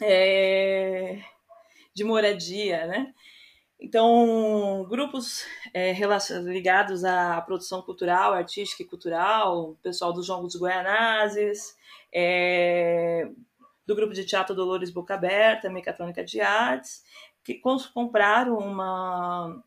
Speaker 5: é, de moradia, né? Então, grupos é, ligados à produção cultural, artística e cultural, pessoal dos Goianazes, é, do grupo de teatro Dolores Boca Aberta, Mecatrônica de Artes, que compraram uma,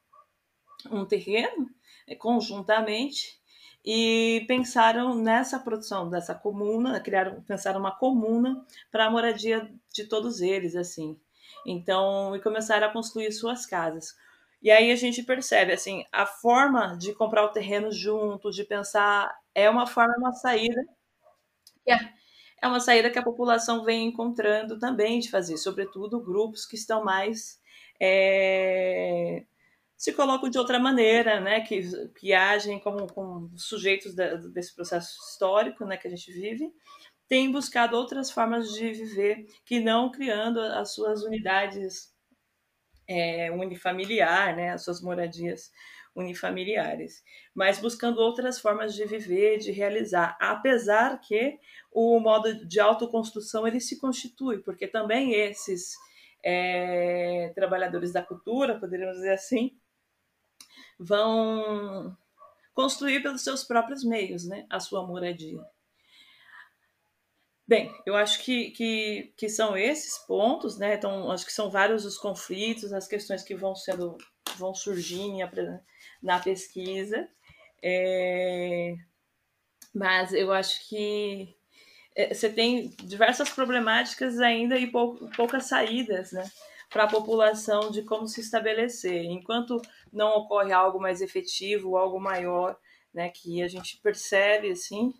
Speaker 5: um terreno é, conjuntamente e pensaram nessa produção dessa comuna, criaram, pensaram uma comuna para a moradia de todos eles, assim. Então, e começaram a construir suas casas. E aí a gente percebe, assim, a forma de comprar o terreno junto, de pensar, é uma forma, uma saída. É, é uma saída que a população vem encontrando também de fazer, sobretudo grupos que estão mais. É, se colocam de outra maneira, né, que, que agem como, como sujeitos da, desse processo histórico né, que a gente vive, tem buscado outras formas de viver que não criando as suas unidades é, unifamiliar, né, as suas moradias unifamiliares, mas buscando outras formas de viver, de realizar, apesar que o modo de autoconstrução ele se constitui, porque também esses é, trabalhadores da cultura, poderíamos dizer assim, vão construir pelos seus próprios meios, né, a sua moradia. Bem, eu acho que, que, que são esses pontos, né? Então, acho que são vários os conflitos, as questões que vão sendo, vão surgindo na pesquisa. É... Mas eu acho que é, você tem diversas problemáticas ainda e pou, poucas saídas, né? Para a população de como se estabelecer. Enquanto não ocorre algo mais efetivo, algo maior, né? Que a gente percebe, assim,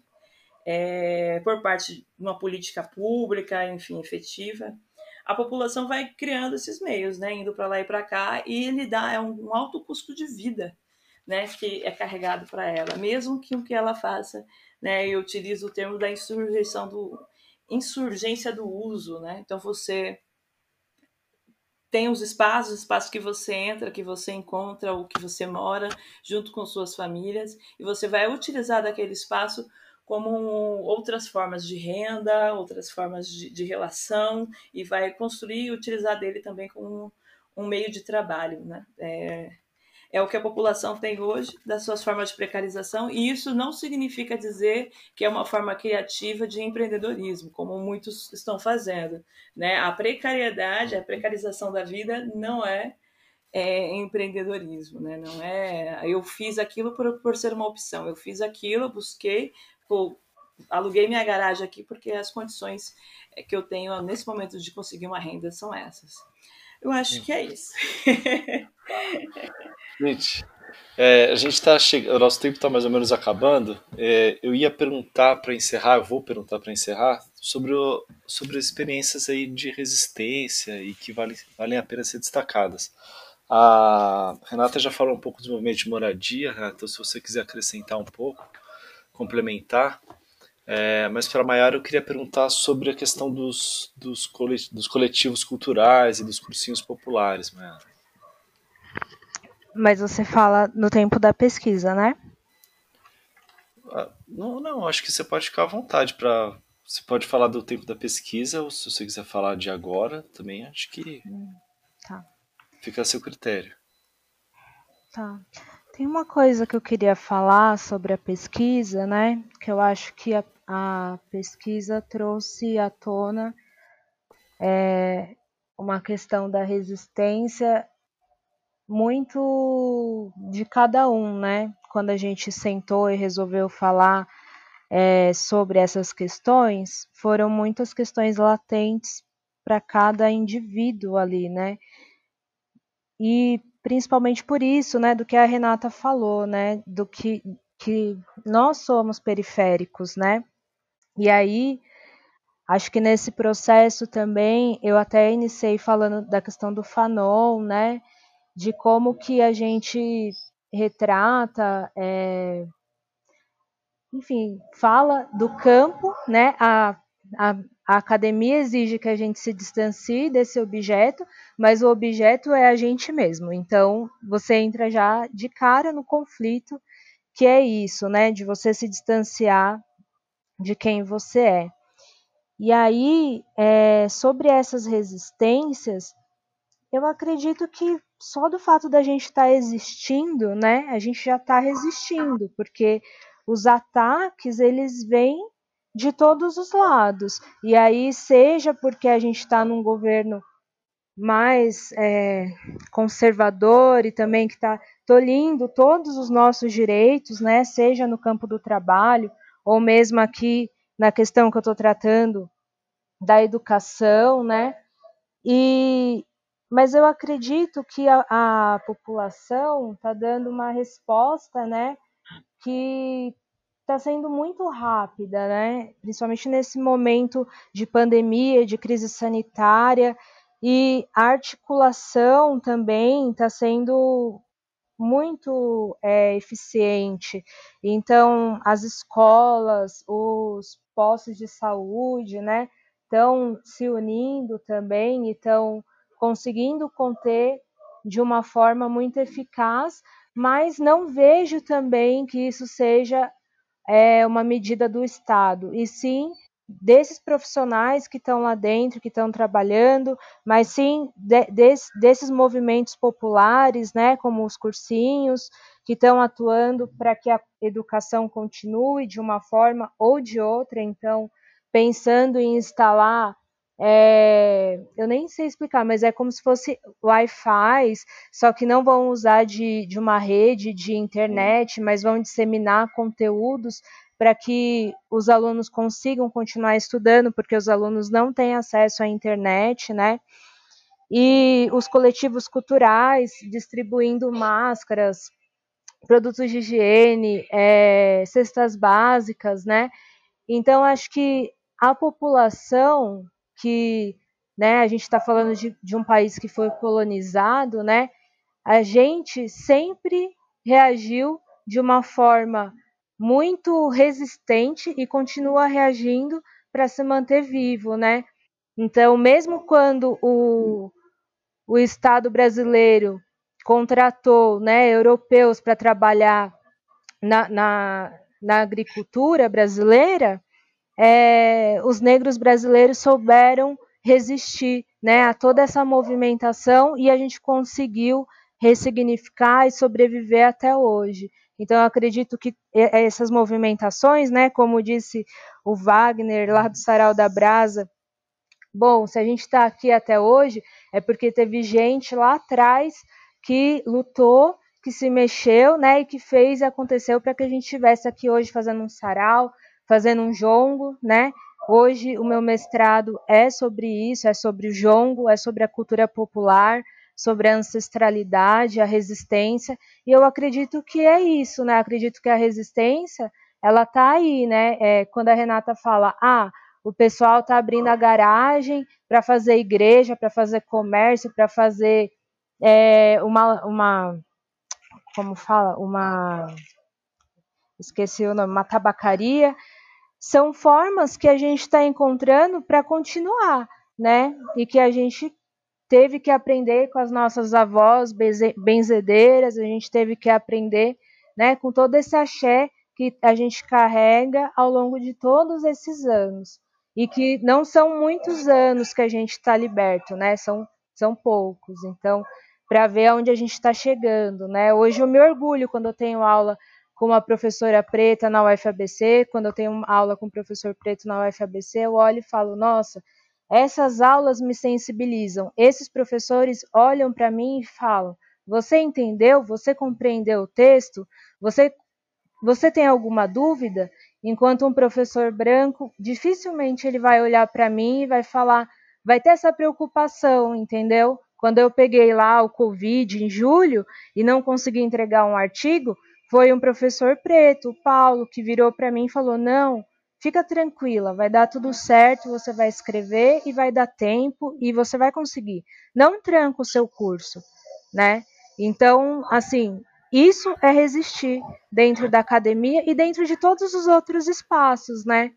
Speaker 5: é, por parte de uma política pública, enfim, efetiva, a população vai criando esses meios, né, indo para lá e para cá, e ele dá é um, um, alto custo de vida né, que é carregado para ela, mesmo que o que ela faça, né, eu utilizo o termo da insurreição do insurgência do uso, né? Então você tem os espaços, os espaços que você entra, que você encontra, o que você mora, junto com suas famílias, e você vai utilizar daquele espaço como outras formas de renda, outras formas de, de relação, e vai construir e utilizar dele também como um, meio de trabalho, né? É, é o que a população tem hoje das suas formas de precarização, e isso não significa dizer que é uma forma criativa de empreendedorismo, como muitos estão fazendo. Né? A precariedade, a precarização da vida não é, é empreendedorismo, né? não é eu fiz aquilo por, por ser uma opção, eu fiz aquilo, busquei, pô, aluguei minha garagem aqui porque as condições que eu tenho nesse momento de conseguir uma renda são essas. Eu acho que é isso.
Speaker 3: Gente, é, a gente está chegando, nosso tempo está mais ou menos acabando. É, eu ia perguntar para encerrar, eu vou perguntar para encerrar sobre, o, sobre experiências aí de resistência e que vale, valem a pena ser destacadas. A Renata já falou um pouco do movimento de moradia, Renata, então se você quiser acrescentar um pouco, complementar. É, mas para Maiara eu queria perguntar sobre a questão dos, dos, coletivos culturais e dos cursinhos populares, Maiara.
Speaker 4: Mas você fala no tempo da pesquisa, né?
Speaker 3: Ah, não, não, acho que você pode ficar à vontade para. Você pode falar do tempo da pesquisa, ou se você quiser falar de agora, também acho que. Hum, tá. Fica a seu critério.
Speaker 4: Tá. Tem uma coisa que eu queria falar sobre a pesquisa, né? Que eu acho que a, a pesquisa trouxe à tona é, uma questão da resistência muito de cada um, né? Quando a gente sentou e resolveu falar é, sobre essas questões, foram muitas questões latentes para cada indivíduo ali, né? E principalmente por isso, né, do que a Renata falou, né, do que, que nós somos periféricos, né? E aí, acho que nesse processo também, eu até iniciei falando da questão do Fanon, né? de como que a gente retrata, é, enfim, fala do campo, né? A, a, a academia exige que a gente se distancie desse objeto, mas o objeto é a gente mesmo. Então, você entra já de cara no conflito, que é isso, né? De você se distanciar de quem você é. E aí, é, sobre essas resistências, eu acredito que só do fato da gente estar tá existindo, né, a gente já está resistindo, porque os ataques eles vêm de todos os lados. E aí, seja porque a gente está num governo mais é, conservador e também que está tolhindo todos os nossos direitos, né, seja no campo do trabalho ou mesmo aqui na questão que eu estou tratando da educação, né, e, mas eu acredito que a, a população está dando uma resposta, né, que está sendo muito rápida, né, principalmente nesse momento de pandemia, de crise sanitária, e a articulação também está sendo muito é, eficiente. Então, as escolas, os postos de saúde, né, estão se unindo também e estão conseguindo conter de uma forma muito eficaz, mas não vejo também que isso seja é, uma medida do Estado, e sim desses profissionais que estão lá dentro, que estão trabalhando, mas sim de, des, desses movimentos populares, né, como os cursinhos, que estão atuando para que a educação continue de uma forma ou de outra. Então, pensando em instalar é, eu nem sei explicar, mas é como se fosse Wi-Fi, só que não vão usar de, de uma rede de internet, mas vão disseminar conteúdos para que os alunos consigam continuar estudando, porque os alunos não têm acesso à internet, né? E os coletivos culturais distribuindo máscaras, produtos de higiene, é, cestas básicas, né? Então, acho que a população que né, a gente está falando de, de um país que foi colonizado, né? A gente sempre reagiu de uma forma muito resistente e continua reagindo para se manter vivo, né? Então, mesmo quando o, o Estado brasileiro contratou né, europeus para trabalhar na, na, na, agricultura brasileira, é, os negros brasileiros souberam resistir né, a toda essa movimentação e a gente conseguiu ressignificar e sobreviver até hoje. Então, eu acredito que essas movimentações, né, como disse o Wagner lá do Sarau da Brasa, bom, se a gente está aqui até hoje, é porque teve gente lá atrás que lutou, que se mexeu, né, e que fez e aconteceu para que a gente estivesse aqui hoje fazendo um sarau, fazendo um jongo, né? Hoje o meu mestrado é sobre isso, é sobre o jongo, é sobre a cultura popular, sobre a ancestralidade, a resistência, e eu acredito que é isso, né? Acredito que a resistência, ela tá aí, né? É, quando a Renata fala, ah, o pessoal tá abrindo a garagem para fazer igreja, para fazer comércio, para fazer é, uma, uma, como fala, uma, esqueci o nome, uma tabacaria, são formas que a gente está encontrando para continuar, né? E que a gente teve que aprender com as nossas avós benzedeiras, a gente teve que aprender, né, com todo esse axé que a gente carrega ao longo de todos esses anos. E que não são muitos anos que a gente está liberto, né? São, são poucos. Então, para ver aonde a gente está chegando, né? Hoje eu me orgulho quando eu tenho aula com uma professora preta na UFABC, quando eu tenho aula com um professor preto na UFABC, eu olho e falo, nossa, essas aulas me sensibilizam. Esses professores olham para mim e falam, você entendeu? Você compreendeu o texto? Você, você tem alguma dúvida? Enquanto um professor branco, dificilmente ele vai olhar para mim e vai falar, vai ter essa preocupação, entendeu? Quando eu peguei lá o Covid em julho e não consegui entregar um artigo, foi um professor preto, o Paulo, que virou para mim e falou: Não, fica tranquila, vai dar tudo certo, você vai escrever e vai dar tempo e você vai conseguir. Não tranca o seu curso, né? Então, assim, isso é resistir dentro da academia e dentro de todos os outros espaços, né?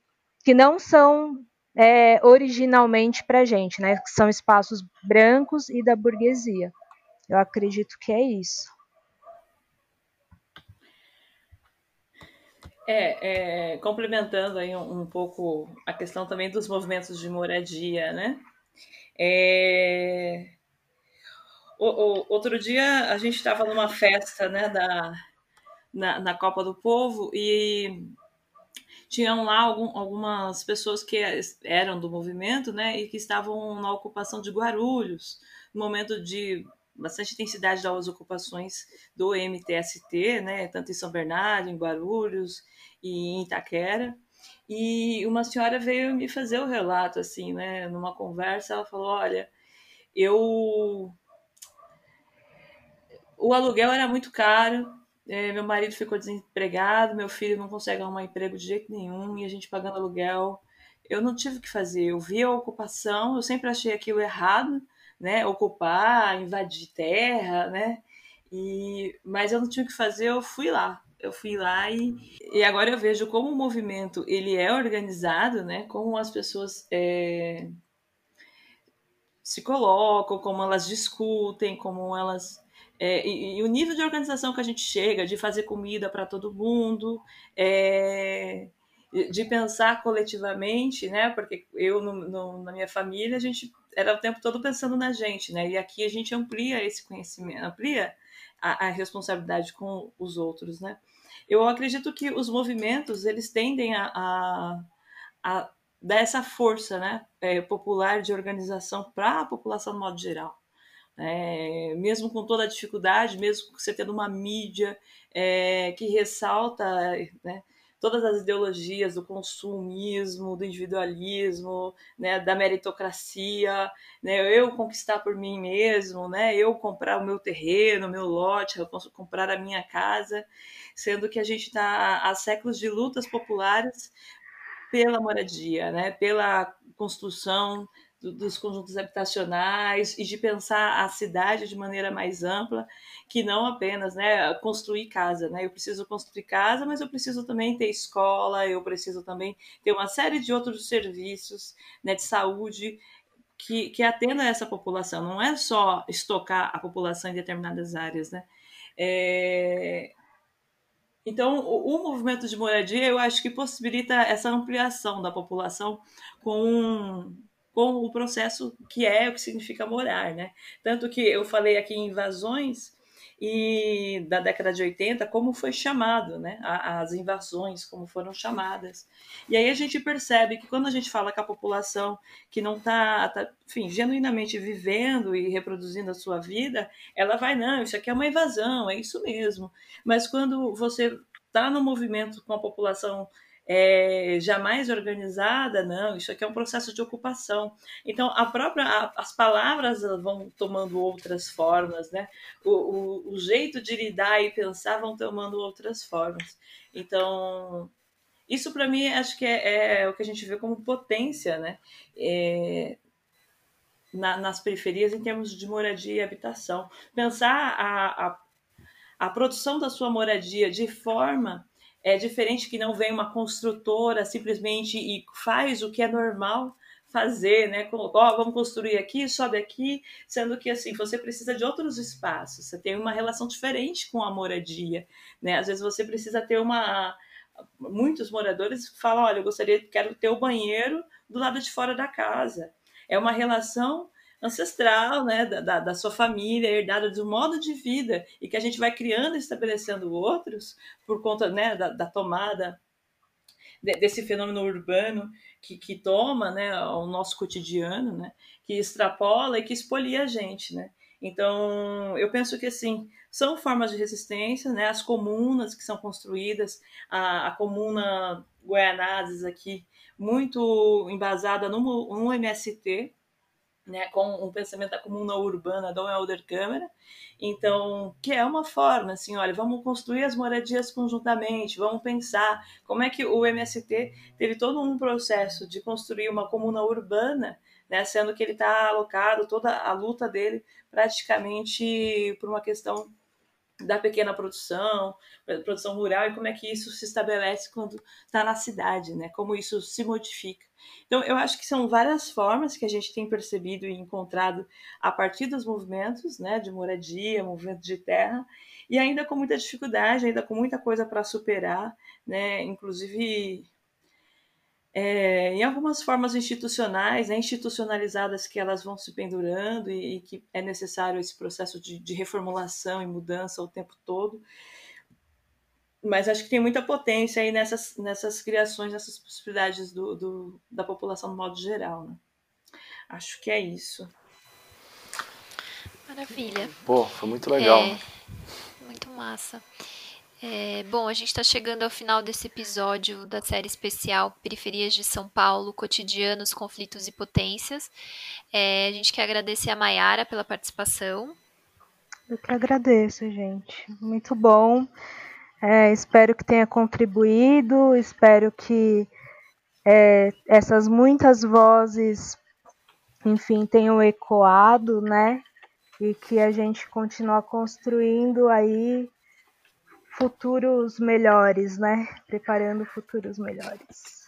Speaker 4: Que não são é, originalmente para gente, né? Que são espaços brancos e da burguesia. Eu acredito que é isso.
Speaker 5: É, é complementando aí um, um, pouco a questão também dos movimentos de moradia, né? É, o, o, outro dia a gente estava numa festa, né, da, na, na Copa do Povo e tinham lá algum, algumas pessoas que eram do movimento, né, e que estavam na ocupação de Guarulhos, no momento de bastante intensidade das ocupações do MTST, né, tanto em São Bernardo, em Guarulhos e em Itaquera. E uma senhora veio me fazer o relato, assim, né, numa conversa, ela falou, olha, eu... O aluguel era muito caro, é, meu marido ficou desempregado, meu filho não consegue arrumar emprego de jeito nenhum e a gente pagando aluguel. Eu não tive o que fazer, eu vi a ocupação, eu sempre achei aquilo errado, né? Ocupar, invadir terra, né? E, mas eu não tinha o que fazer, eu fui lá. Eu fui lá e, e agora eu vejo como o movimento ele é organizado, né? Como as pessoas é, se colocam, como elas discutem, como elas é, e, e, o nível de organização que a gente chega, de fazer comida para todo mundo, é, de pensar coletivamente, né? Porque eu, no, no, na minha família, a gente era o tempo todo pensando na gente, né? E aqui a gente amplia esse conhecimento, amplia a, a responsabilidade com os outros, né? Eu acredito que os movimentos, eles tendem a, a, a dar essa força, né? É, popular de organização para a população no modo geral. É, mesmo com toda a dificuldade, mesmo você tendo uma mídia é, que ressalta né, todas as ideologias do consumismo, do individualismo, né, da meritocracia, né, eu conquistar por mim mesmo, né, eu comprar o meu terreno, o meu lote, eu posso comprar a minha casa, sendo que a gente está há séculos de lutas populares pela moradia, né, pela construção do, dos conjuntos habitacionais e de pensar a cidade de maneira mais ampla, que não apenas né, construir casa. Né? Eu preciso construir casa, mas eu preciso também ter escola, eu preciso também ter uma série de outros serviços né, de saúde que, que atenda essa população. Não é só estocar a população em determinadas áreas. Né? É, então, o, movimento de moradia, eu acho que possibilita essa ampliação da população com com o processo que é o que significa morar, né? Tanto que eu falei aqui em invasões e da década de 80, como foi chamado, né? As invasões, como foram chamadas. E aí a gente percebe que quando a gente fala com a população que não está, tá, enfim, genuinamente vivendo e reproduzindo a sua vida, ela vai, não, isso aqui é uma invasão, é isso mesmo. Mas quando você está no movimento com a população é, jamais organizada, não, isso aqui é um processo de ocupação. Então, a própria, a, as palavras vão tomando outras formas, né? O, o, o, jeito de lidar e pensar vão tomando outras formas. Então, isso para mim acho que é, é, o que a gente vê como potência, né? É, na, nas periferias em termos de moradia e habitação. Pensar a, a, a produção da sua moradia de forma é diferente que não vem uma construtora simplesmente e faz o que é normal fazer, né? Ó, vamos construir aqui, sobe aqui, sendo que assim você precisa de outros espaços. Você tem uma relação diferente com a moradia, né? Às vezes você precisa ter uma muitos moradores falam, olha, eu gostaria, quero ter o banheiro do lado de fora da casa. É uma relação ancestral, né, da, da sua família, herdada de um modo de vida, e que a gente vai criando e estabelecendo outros por conta né, da, da tomada desse fenômeno urbano que, que toma né, o nosso cotidiano, né, que extrapola e que expolia a gente. Né? Então, eu penso que assim, são formas de resistência, né? as comunas que são construídas, a, a comuna Guaianazes aqui, muito embasada no, no MST, né, com um pensamento da comuna urbana do Helder Câmara, então, que é uma forma, assim, olha, vamos construir as moradias conjuntamente, vamos pensar como é que o MST teve todo um processo de construir uma comuna urbana, né, sendo que ele está alocado, toda a luta dele praticamente por uma questão da pequena produção, produção rural, e como é que isso se estabelece quando está na cidade, né, como isso se modifica. Então, eu acho que são várias formas que a gente tem percebido e encontrado a partir dos movimentos né, de moradia, movimento de terra, e ainda com muita dificuldade, ainda com muita coisa para superar, né, inclusive é, em algumas formas institucionais, né, institucionalizadas que elas vão se pendurando e, e que é necessário esse processo de, de reformulação e mudança o tempo todo mas acho que tem muita potência aí nessas, nessas criações, nessas possibilidades do, do, da população no modo geral. Né? Acho que é isso.
Speaker 2: Maravilha.
Speaker 3: Pô, foi muito legal.
Speaker 2: É, muito massa. É, bom, a gente está chegando ao final desse episódio da série especial Periferias de São Paulo, Cotidianos, Conflitos e Potências. É, a gente quer agradecer a Maiara pela participação.
Speaker 4: Eu que agradeço, gente. Muito bom. É, espero que tenha contribuído, espero que é, essas muitas vozes, enfim, tenham ecoado, né? E que a gente continue construindo aí futuros melhores, né? Preparando futuros melhores.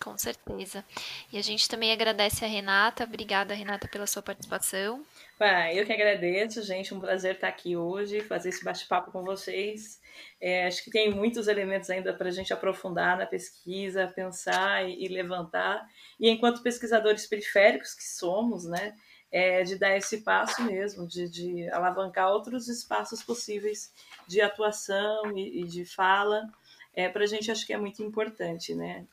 Speaker 2: Com certeza. E a gente também agradece a Renata. Obrigada, Renata, pela sua participação.
Speaker 5: Ah, eu que agradeço, gente. Um prazer estar aqui hoje, fazer esse bate-papo com vocês. É, acho que tem muitos elementos ainda para a gente aprofundar na pesquisa, pensar e, e, levantar. E enquanto pesquisadores periféricos que somos, né, é, de dar esse passo mesmo, de, de alavancar outros espaços possíveis de atuação e, e de fala, é, para a gente acho que é muito importante, né,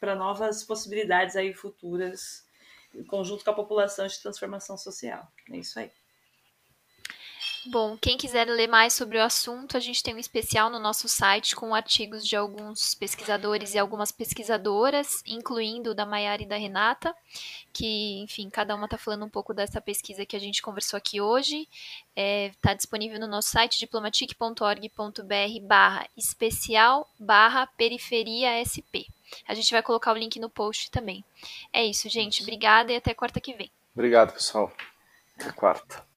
Speaker 5: para novas possibilidades aí futuras, em conjunto com a população de transformação social. É isso aí.
Speaker 2: Bom, quem quiser ler mais sobre o assunto, a gente tem um especial no nosso site com artigos de alguns pesquisadores e algumas pesquisadoras, incluindo o da Maiara e da Renata, que, enfim, cada uma está falando um pouco dessa pesquisa que a gente conversou aqui hoje. Está é, tá disponível no nosso site diplomatic.org.br barra especial barra periferia SP. A gente vai colocar o link no post também. É isso, gente. Obrigada e até quarta que vem.
Speaker 3: Obrigado, pessoal. Até quarta.